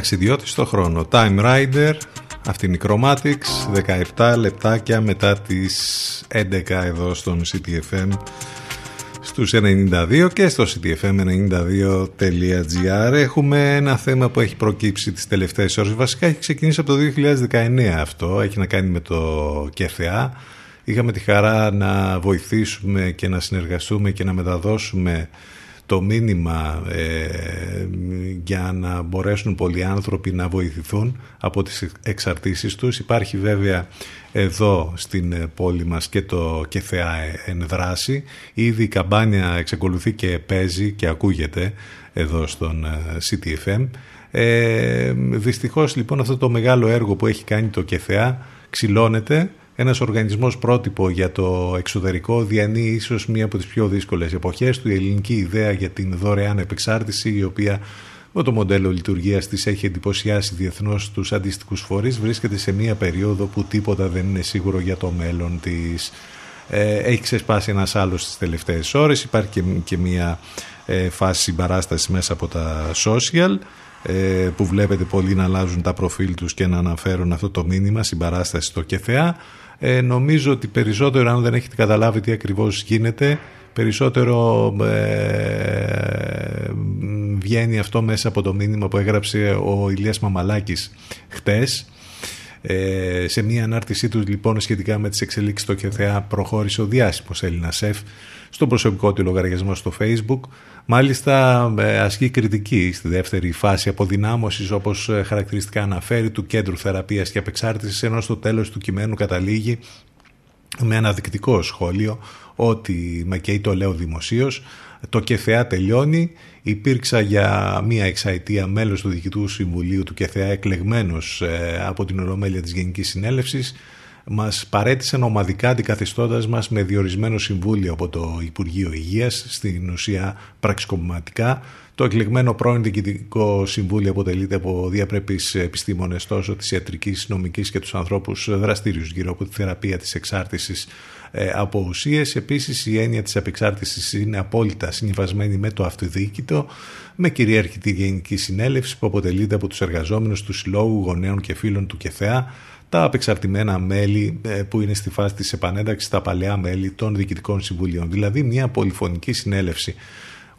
Ταξιδιώτης στο χρόνο. Time Rider, αυτή είναι η Chromatics, 17 λεπτάκια μετά τις 11 εδώ στον CTFM στους 92 και στο ctfm92.gr έχουμε ένα θέμα που έχει προκύψει τις τελευταίες ώρες. Βασικά έχει ξεκινήσει από το 2019 αυτό έχει να κάνει με το ΚΕΘΕΑ είχαμε τη χαρά να βοηθήσουμε και να συνεργαστούμε και να μεταδώσουμε το μήνυμα ε, για να μπορέσουν πολλοί άνθρωποι να βοηθηθούν από τις εξαρτήσεις τους. Υπάρχει βέβαια εδώ στην πόλη μας και το ΚΕΘΕΑ εν δράση. Ήδη η καμπάνια εξακολουθεί και παίζει και ακούγεται εδώ στον ε, CTFM. Ε, δυστυχώς λοιπόν αυτό το μεγάλο έργο που έχει κάνει το ΚΕΘΕΑ ξυλώνεται ένας οργανισμός πρότυπο για το εξωτερικό διανύει ίσως μία από τις πιο δύσκολες εποχές του. Η ελληνική ιδέα για την δωρεάν επεξάρτηση η οποία με το μοντέλο λειτουργίας της έχει εντυπωσιάσει διεθνώς τους αντίστοιχους φορείς βρίσκεται σε μία περίοδο που τίποτα δεν είναι σίγουρο για το μέλλον της. Ε, έχει ξεσπάσει ένας άλλος στις τελευταίες ώρες, υπάρχει και, και μία ε, φάση συμπαράστασης μέσα από τα social ε, που βλέπετε πολλοί να αλλάζουν τα προφίλ τους και να αναφέρουν αυτό το μήνυμα συμπαράσταση στο ΚΕΘΕΑ ε, νομίζω ότι περισσότερο αν δεν έχετε καταλάβει τι ακριβώς γίνεται περισσότερο ε, βγαίνει αυτό μέσα από το μήνυμα που έγραψε ο Ηλίας Μαμαλάκης χτες. Ε, σε μια ανάρτησή του λοιπόν σχετικά με τις εξελίξεις στο ΚΕΘΕΑ προχώρησε ο διάσημος Έλληνας Σεφ στον προσωπικό του λογαριασμό στο facebook. Μάλιστα ε, ασκεί κριτική στη δεύτερη φάση αποδυνάμωσης όπως ε, χαρακτηριστικά αναφέρει του Κέντρου Θεραπείας και Απεξάρτησης ενώ στο τέλος του κειμένου καταλήγει με ένα δεικτικό σχόλιο ότι, μα και το λέω δημοσίως, το ΚΕΘΕΑ τελειώνει. Υπήρξα για μία εξαετία μέλος του Διοικητού Συμβουλίου του ΚΕΘΕΑ εκλεγμένος ε, από την Ολομέλεια της Γενικής Συνέλευσης μας παρέτησαν ομαδικά αντικαθιστώντας μας με διορισμένο συμβούλιο από το Υπουργείο Υγείας, στην ουσία πραξικοπηματικά. Το εκλεγμένο πρώην Διοικητικό Συμβούλιο αποτελείται από διαπρεπείς επιστήμονες τόσο της ιατρικής, νομικής και τους ανθρώπους δραστήριους γύρω από τη θεραπεία της εξάρτησης ε, από ουσίες. Επίσης, η έννοια της απεξάρτησης είναι απόλυτα συνυφασμένη με το αυτοδιοίκητο, με κυρίαρχη τη Γενική Συνέλευση που αποτελείται από τους εργαζόμενους τους Συλλόγους Γονέων και Φίλων του ΚΕΘΕΑ, τα απεξαρτημένα μέλη ε, που είναι στη φάση της επανένταξης στα παλαιά μέλη των διοικητικών συμβουλίων. Δηλαδή μια πολυφωνική συνέλευση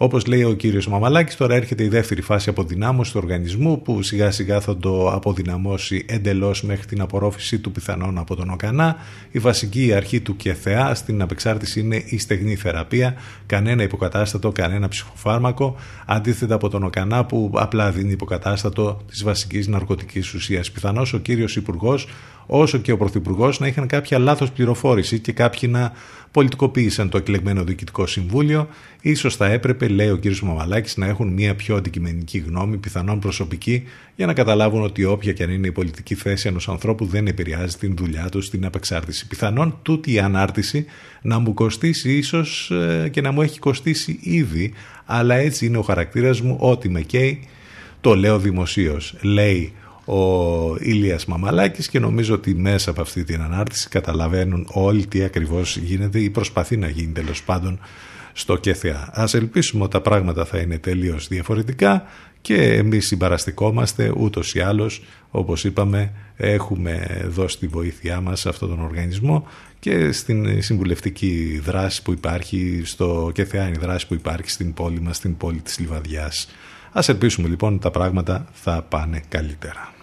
Όπως λέει ο κύριος Μαμαλάκης, τώρα έρχεται η δεύτερη φάση αποδυνάμωση του οργανισμού που σιγά σιγά θα το αποδυναμώσει εντελώς μέχρι την απορρόφησή του πιθανόν από τον ΟΚΑΝΑ. Η βασική αρχή του ΚΕΘΕΑ στην απεξάρτηση είναι η στεγνή θεραπεία, κανένα υποκατάστατο, κανένα ψυχοφάρμακο, αντίθετα από τον ΟΚΑΝΑ που απλά δίνει υποκατάστατο της βασικής ναρκωτικής ουσίας. Πιθανώς ο κύριος Υπουργός όσο και ο Πρωθυπουργός να είχαν κάποια λάθος πληροφόρηση και κάποιοι να πολιτικοποίησαν το εκλεγμένο Διοικητικό Συμβούλιο. σω θα έπρεπε, λέει ο κ. Μαμαλάκης, να έχουν μια πιο αντικειμενική γνώμη, πιθανόν προσωπική, για να καταλάβουν ότι όποια και αν είναι η πολιτική θέση ενός ανθρώπου δεν επηρεάζει την δουλειά τους στην απεξάρτηση. Πιθανόν τούτη η ανάρτηση να μου κοστίσει ίσως ε, και να μου έχει κοστίσει ήδη, αλλά έτσι είναι ο χαρακτήρας μου, ό,τι με καίει, το λέω δημοσίως. Λέει ο Ηλίας Μαμαλάκης και νομίζω ότι μέσα από αυτή την ανάρτηση καταλαβαίνουν όλοι τι ακριβώς γίνεται ή προσπαθεί να γίνει τέλος πάντων στο ΚΕΘΕΑ. Ας ελπίσουμε ότι τα πράγματα θα είναι τελείως διαφορετικά και εμείς συμπαραστικόμαστε ούτως ή άλλως όπως είπαμε έχουμε δώσει τη βοήθειά μας σε αυτόν τον οργανισμό και στην συμβουλευτική δράση που υπάρχει στο ΚΕΘΕΑ η δράση που υπάρχει στην πόλη μας, στην πόλη της Λιβαδιάς. Ας ελπίσουμε λοιπόν ότι τα πράγματα θα πάνε καλύτερα.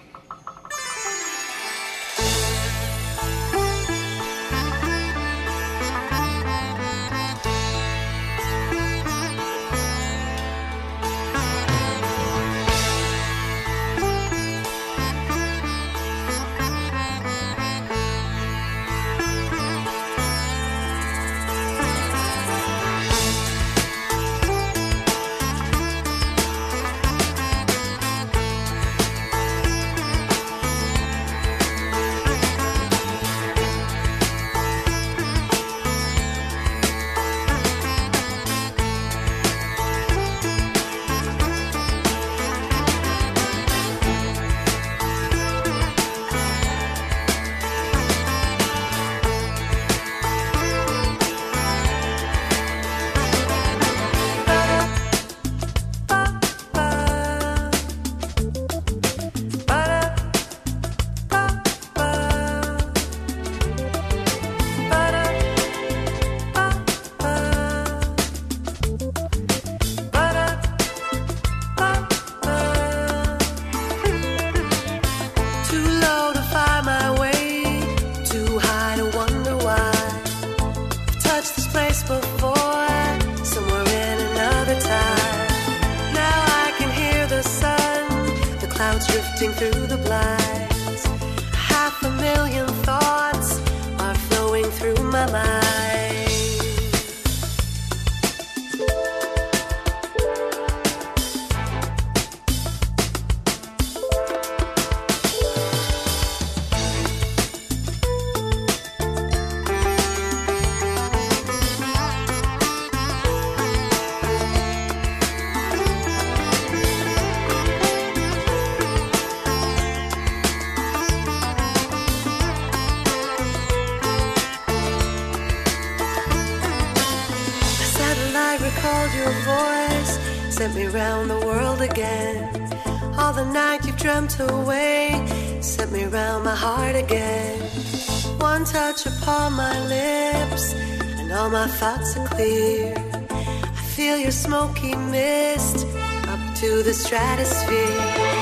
again. One touch upon my lips, and all my thoughts are clear. I feel your smoky mist up to the stratosphere.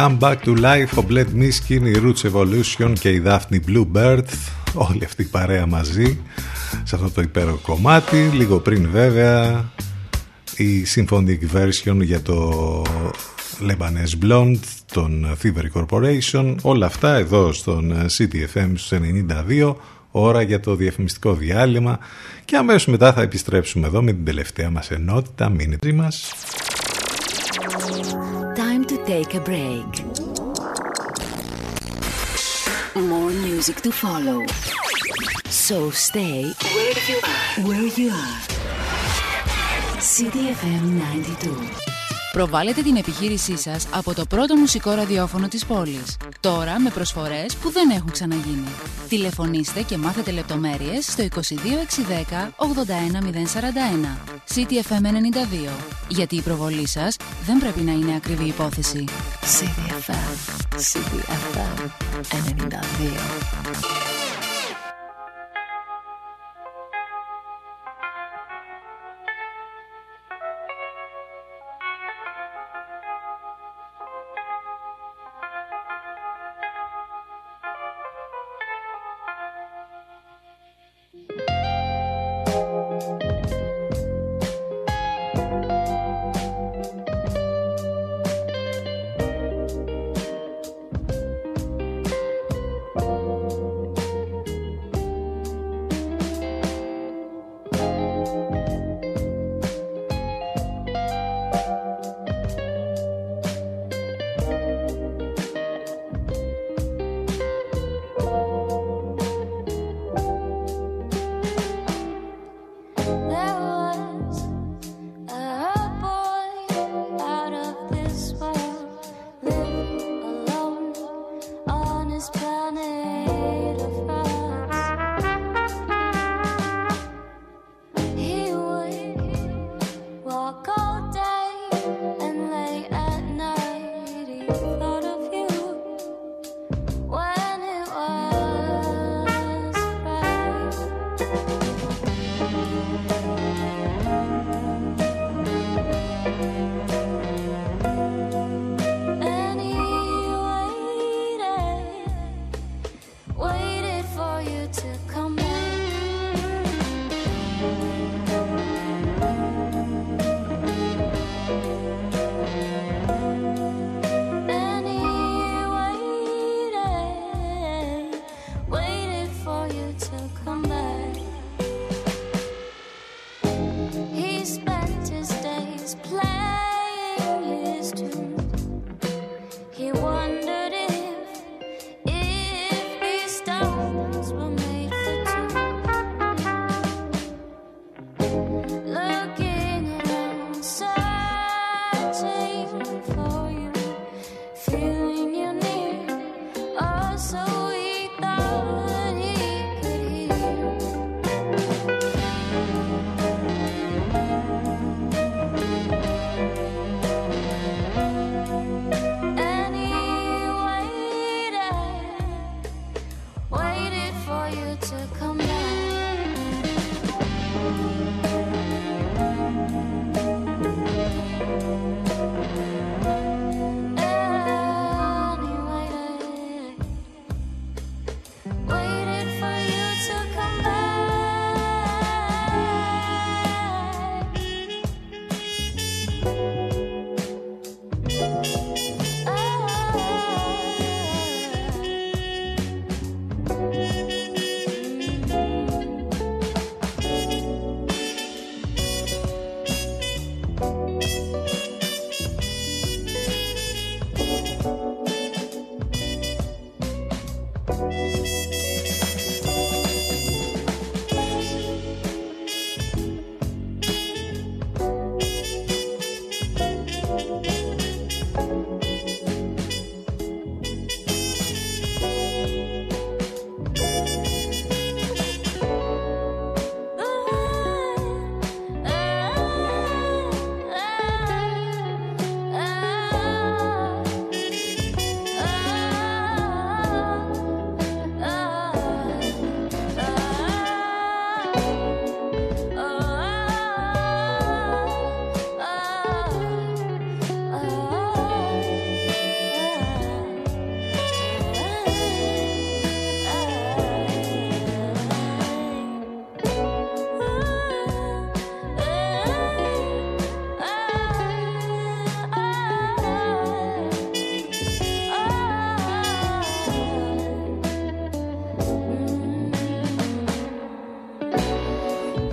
Come Back to Life, ο Bled Miskin, η Roots Evolution και η Daphne Bluebird, όλη αυτή η παρέα μαζί σε αυτό το υπέροχο κομμάτι. Λίγο πριν βέβαια η symphonic version για το Lebanese Blonde, τον Thievery Corporation, όλα αυτά εδώ στον CTFM στους 92, ώρα για το διαφημιστικό διάλειμμα και αμέσως μετά θα επιστρέψουμε εδώ με την τελευταία μας ενότητα, μείνετε μας. Time to take a break. More music to follow. So stay where you are. Where you are. CDFM 92. Προβάλλετε την επιχείρησή σας από το πρώτο μουσικό ραδιόφωνο της πόλης. Τώρα με προσφορές που δεν έχουν ξαναγίνει. Τηλεφωνήστε και μάθετε λεπτομέρειες στο 22610 81041. CTFM 92. Γιατί η προβολή σας δεν πρέπει να είναι ακριβή υπόθεση. CDFM. CDFM 92. was proud.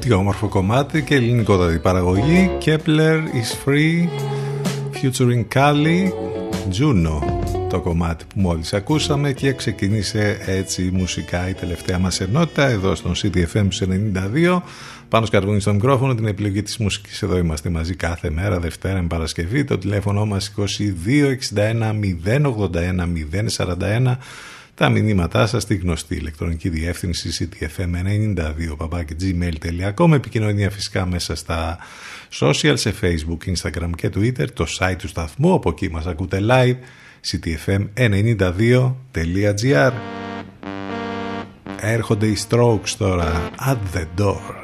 Τι όμορφο κομμάτι και ελληνικότατη παραγωγή. Kepler is free Featuring Kali Juno το κομμάτι που μόλις ακούσαμε και ξεκίνησε έτσι μουσικά η τελευταία μας ενότητα εδώ στον CDFM 92 πάνω σκαρβούνι στο μικρόφωνο την επιλογή της μουσικής. Εδώ είμαστε μαζί κάθε μέρα Δευτέρα με Παρασκευή. Το τηλέφωνο μας 2261 081 041 τα μηνύματά σας στη γνωστή ηλεκτρονική διεύθυνση ctfm92 gmail.com επικοινωνία φυσικά μέσα στα social σε facebook, instagram και twitter το site του σταθμού. Από εκεί μας ακούτε live ctfm92.gr Έρχονται οι strokes τώρα. At the door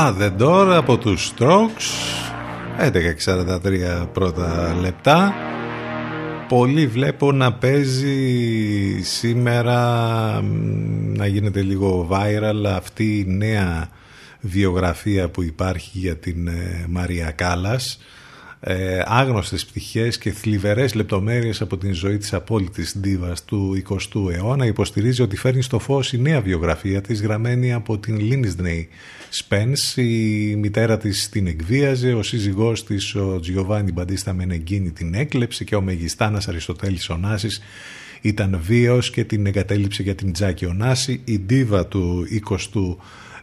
Α, δεν τώρα από τους Strokes. 11.43 πρώτα λεπτά. Πολύ βλέπω να παίζει σήμερα να γίνεται λίγο viral αυτή η νέα βιογραφία που υπάρχει για την ε, Μαρία Κάλλας ε, άγνωστες πτυχές και θλιβερές λεπτομέρειες από την ζωή της απόλυτης ντίβας του 20ου αιώνα υποστηρίζει ότι φέρνει στο φως η νέα βιογραφία της γραμμένη από την Λίνισνεϊ Σπένς. Η μητέρα της την εκβίαζε ο σύζυγός της ο Τζιωβάνι Μπαντίστα Μενεγκίνη την έκλεψε και ο Μεγιστάνας Αριστοτέλης Ωνάσης ήταν βίαιος και την εγκατέλειψε για την Τζάκη Ωνάση η ντίβα του 20ου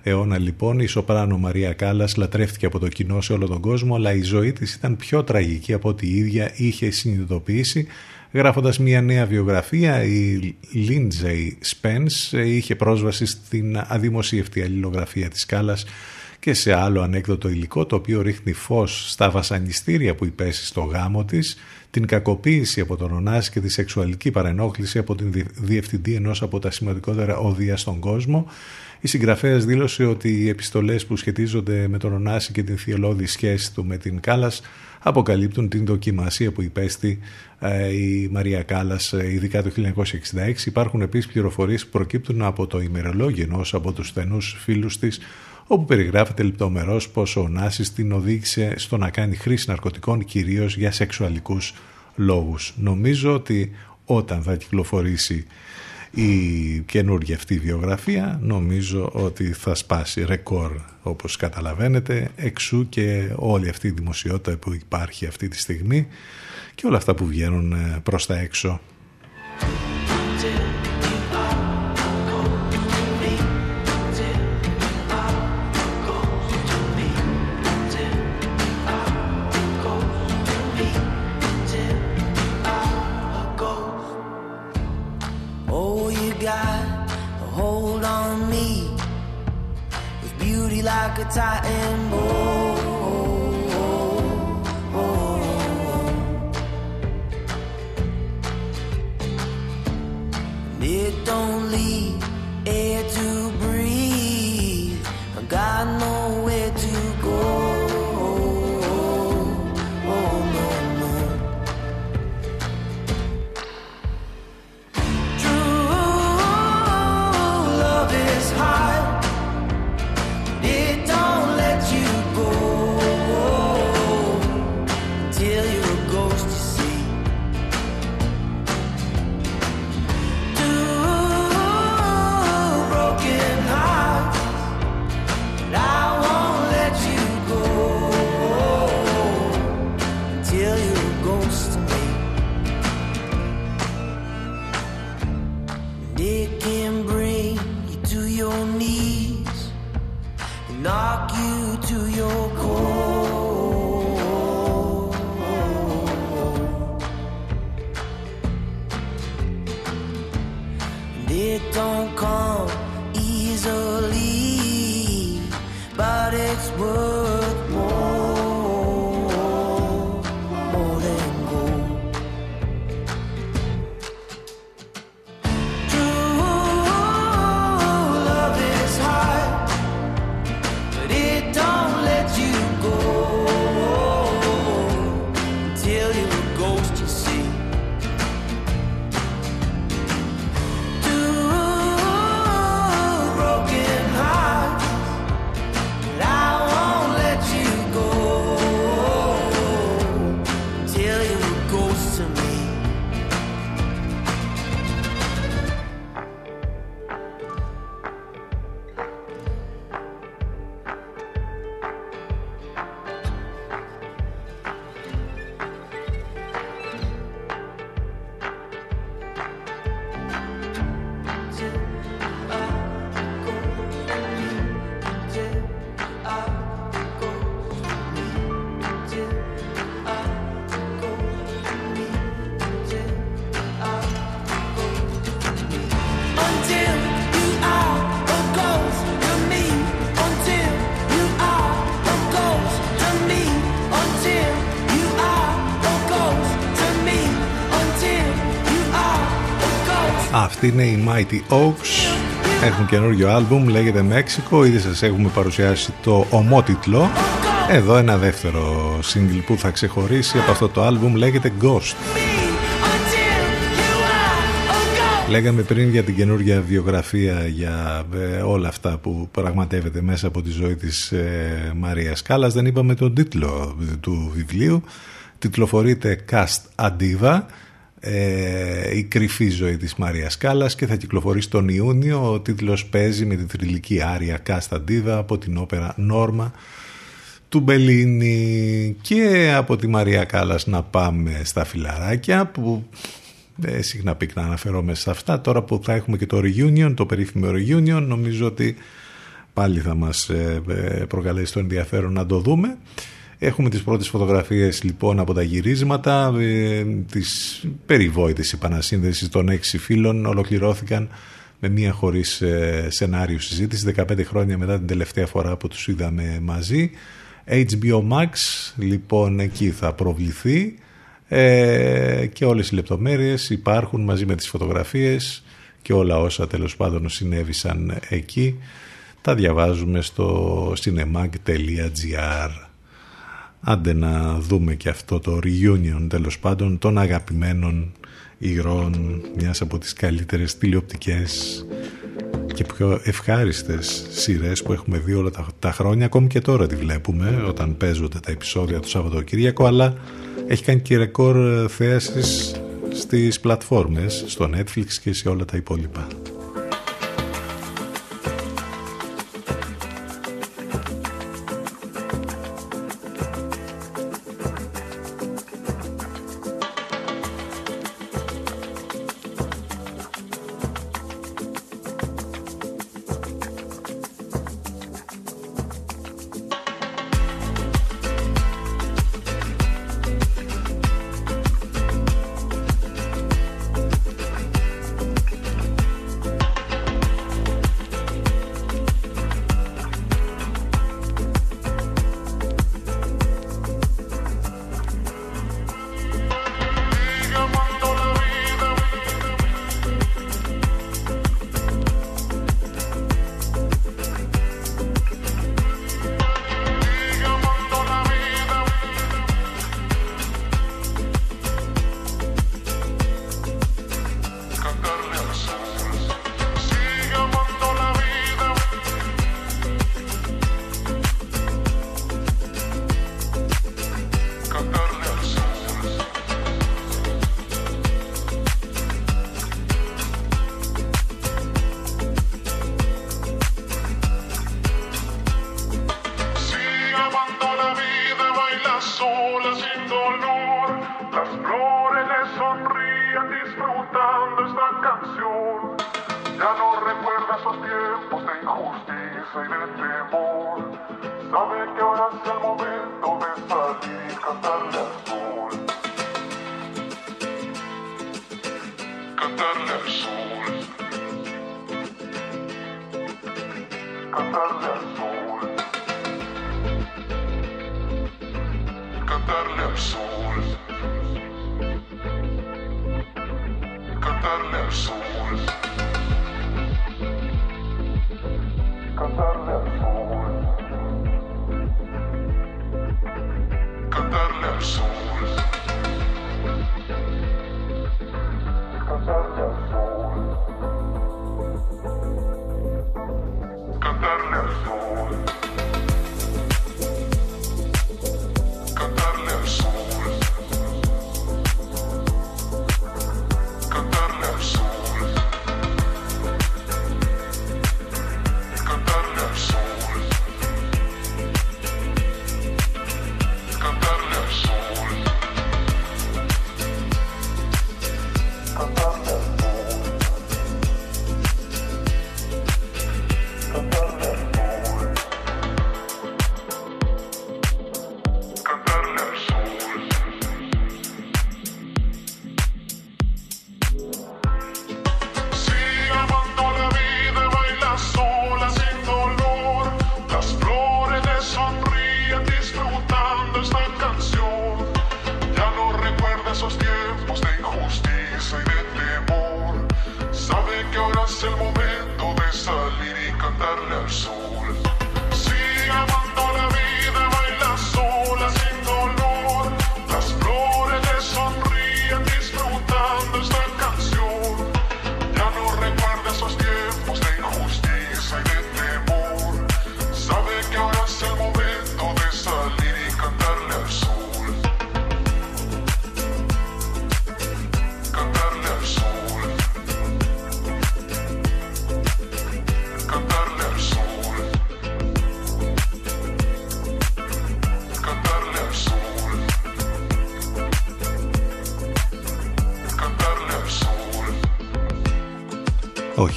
αιώνα λοιπόν η σοπράνο Μαρία Κάλλας λατρεύτηκε από το κοινό σε όλο τον κόσμο αλλά η ζωή της ήταν πιο τραγική από ό,τι η ίδια είχε συνειδητοποιήσει γράφοντας μια νέα βιογραφία. Η Lindsay Spence είχε πρόσβαση στην αδημοσίευτη αλληλογραφία της Κάλλας και σε άλλο ανέκδοτο υλικό το οποίο ρίχνει φως στα βασανιστήρια που υπέσει στο γάμο της την κακοποίηση από τον Ωνάση και τη σεξουαλική παρενόχληση από την διευθυντή ενός από τα σημαντικότερα οδεία στον κόσμο η συγγραφέας δήλωσε ότι οι επιστολές που σχετίζονται με τον Ωνάση και την θειολόδη σχέση του με την Κάλλας αποκαλύπτουν την δοκιμασία που υπέστη ε, η Μαρία Κάλλας ε, ειδικά το 1966. Υπάρχουν επίσης πληροφορίες που προκύπτουν από το ημερολόγιο ενός από τους στενούς φίλους της όπου περιγράφεται λεπτομερώς πως ο Νάσης την οδήγησε στο να κάνει χρήση ναρκωτικών κυρίως για σεξουαλικούς λόγους. Νομίζω ότι όταν θα κυκλοφορήσει η καινούργια αυτή βιογραφία νομίζω ότι θα σπάσει ρεκόρ όπως καταλαβαίνετε εξού και όλη αυτή η δημοσιότητα που υπάρχει αυτή τη στιγμή και όλα αυτά που βγαίνουν ε, προς τα έξω. Like a titan. And it don't leave air to breathe. I got nowhere είναι η Mighty Oaks Έχουν καινούργιο άλμπουμ, λέγεται Μέξικο. Ήδη σας έχουμε παρουσιάσει το ομότιτλο. Εδώ ένα δεύτερο single που θα ξεχωρίσει από αυτό το άλμπουμ λέγεται Ghost. Λέγαμε πριν για την καινούργια βιογραφία για ε, όλα αυτά που πραγματεύεται μέσα από τη ζωή της ε, Μαρίας Κάλλας. Δεν είπαμε τον τίτλο του βιβλίου. Τιτλοφορείται Cast Adiva ε, η κρυφή ζωή της Μαρίας Κάλλας και θα κυκλοφορήσει τον Ιούνιο. Ο τίτλος παίζει με την θρηλυκή άρια Cast Adiva από την όπερα Νόρμα του Μπελίνη. Και από τη Μαρία Κάλλας να πάμε στα φιλαράκια που ε, συχνά πυκνά αναφερόμαι σε αυτά. Τώρα που θα έχουμε και το reunion, το περίφημο reunion νομίζω ότι πάλι θα μας ε, ε, προκαλέσει το ενδιαφέρον να το δούμε Έχουμε τις πρώτες φωτογραφίες λοιπόν από τα γυρίσματα ε, της περιβόητης επανασύνδεσης των έξι φίλων ολοκληρώθηκαν με μία χωρίς ε, σενάριο συζήτηση 15 χρόνια μετά την τελευταία φορά που τους είδαμε μαζί. HBO Max λοιπόν εκεί θα προβληθεί ε, και όλες οι λεπτομέρειες υπάρχουν μαζί με τις φωτογραφίες και όλα όσα τέλος πάντων συνέβησαν εκεί τα διαβάζουμε στο cinemag.gr Άντε να δούμε και αυτό το reunion τέλος πάντων των αγαπημένων υγρών μιας από τις καλύτερες τηλεοπτικές και πιο ευχάριστες σειρές που έχουμε δει όλα τα, τα χρόνια ακόμη και τώρα τη βλέπουμε όταν παίζονται τα επεισόδια του Σαββατοκύριακο αλλά έχει κάνει και ρεκόρ θέασης στις πλατφόρμες στο Netflix και σε όλα τα υπόλοιπα.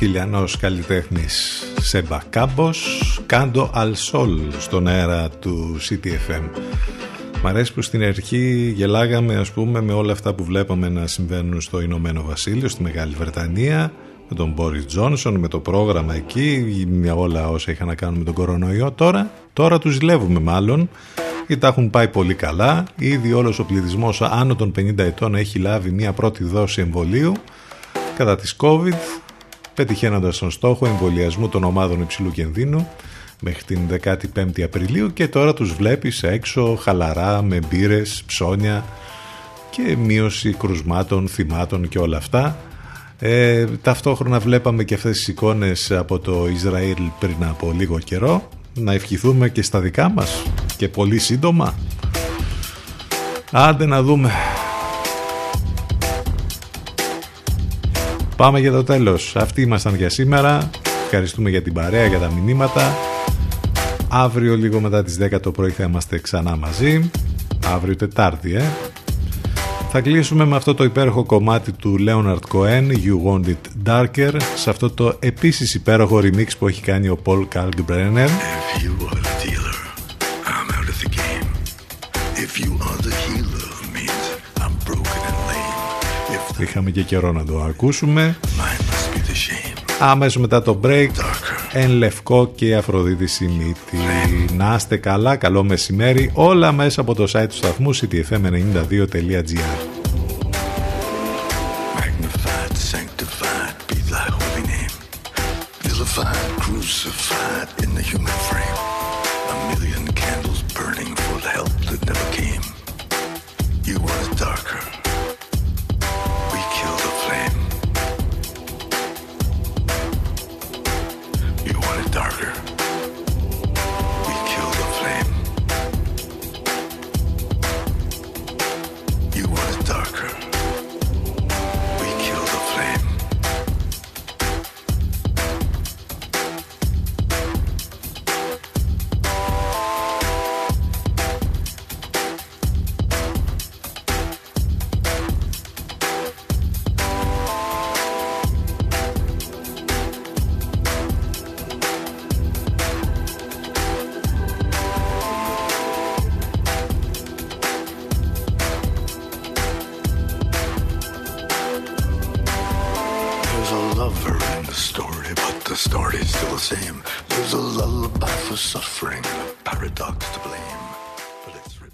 Χιλιανός καλλιτέχνης Σέμπα Κάμπος Κάντο Αλσόλ στον αέρα του CTFM Μ' αρέσει που στην αρχή γελάγαμε ας πούμε με όλα αυτά που βλέπαμε να συμβαίνουν στο Ηνωμένο Βασίλειο, στη Μεγάλη Βρετανία με τον Μπόρις Τζόνσον, με το πρόγραμμα εκεί, με όλα όσα είχαν να κάνουν με τον κορονοϊό. Τώρα, τώρα τους ζηλεύουμε μάλλον, γιατί τα έχουν πάει πολύ καλά. Ήδη όλος ο πληθυσμός άνω των 50 ετών έχει λάβει μια πρώτη δόση εμβολίου κατά της COVID, πετυχαίνοντας τον στόχο εμβολιασμού των ομάδων υψηλού κινδύνου μέχρι την 15η Απριλίου και τώρα τους βλέπεις έξω χαλαρά με μπύρες, ψώνια και μείωση κρουσμάτων, θυμάτων και όλα αυτά. Ε, ταυτόχρονα βλέπαμε και αυτές τις εικόνες από το Ισραήλ πριν από λίγο καιρό. Να ευχηθούμε και στα δικά μας και πολύ σύντομα. Άντε να δούμε. Πάμε για το τέλος. Αυτοί ήμασταν για σήμερα. Ευχαριστούμε για την παρέα, για τα μηνύματα. Αύριο λίγο μετά τις 10 το πρωί θα είμαστε ξανά μαζί. Αύριο Τετάρτη, ε. Θα κλείσουμε με αυτό το υπέροχο κομμάτι του Leonard Cohen, You Want It Darker, σε αυτό το επίσης υπέροχο remix που έχει κάνει ο Paul Kalkbrenner. Είχαμε και καιρό να το ακούσουμε. Άμεσο μετά το break Εν Λευκό και Αφροδίτη Σιμίτη. Να είστε καλά, καλό μεσημέρι. Όλα μέσα από το site του σταθμού ctfm92.gr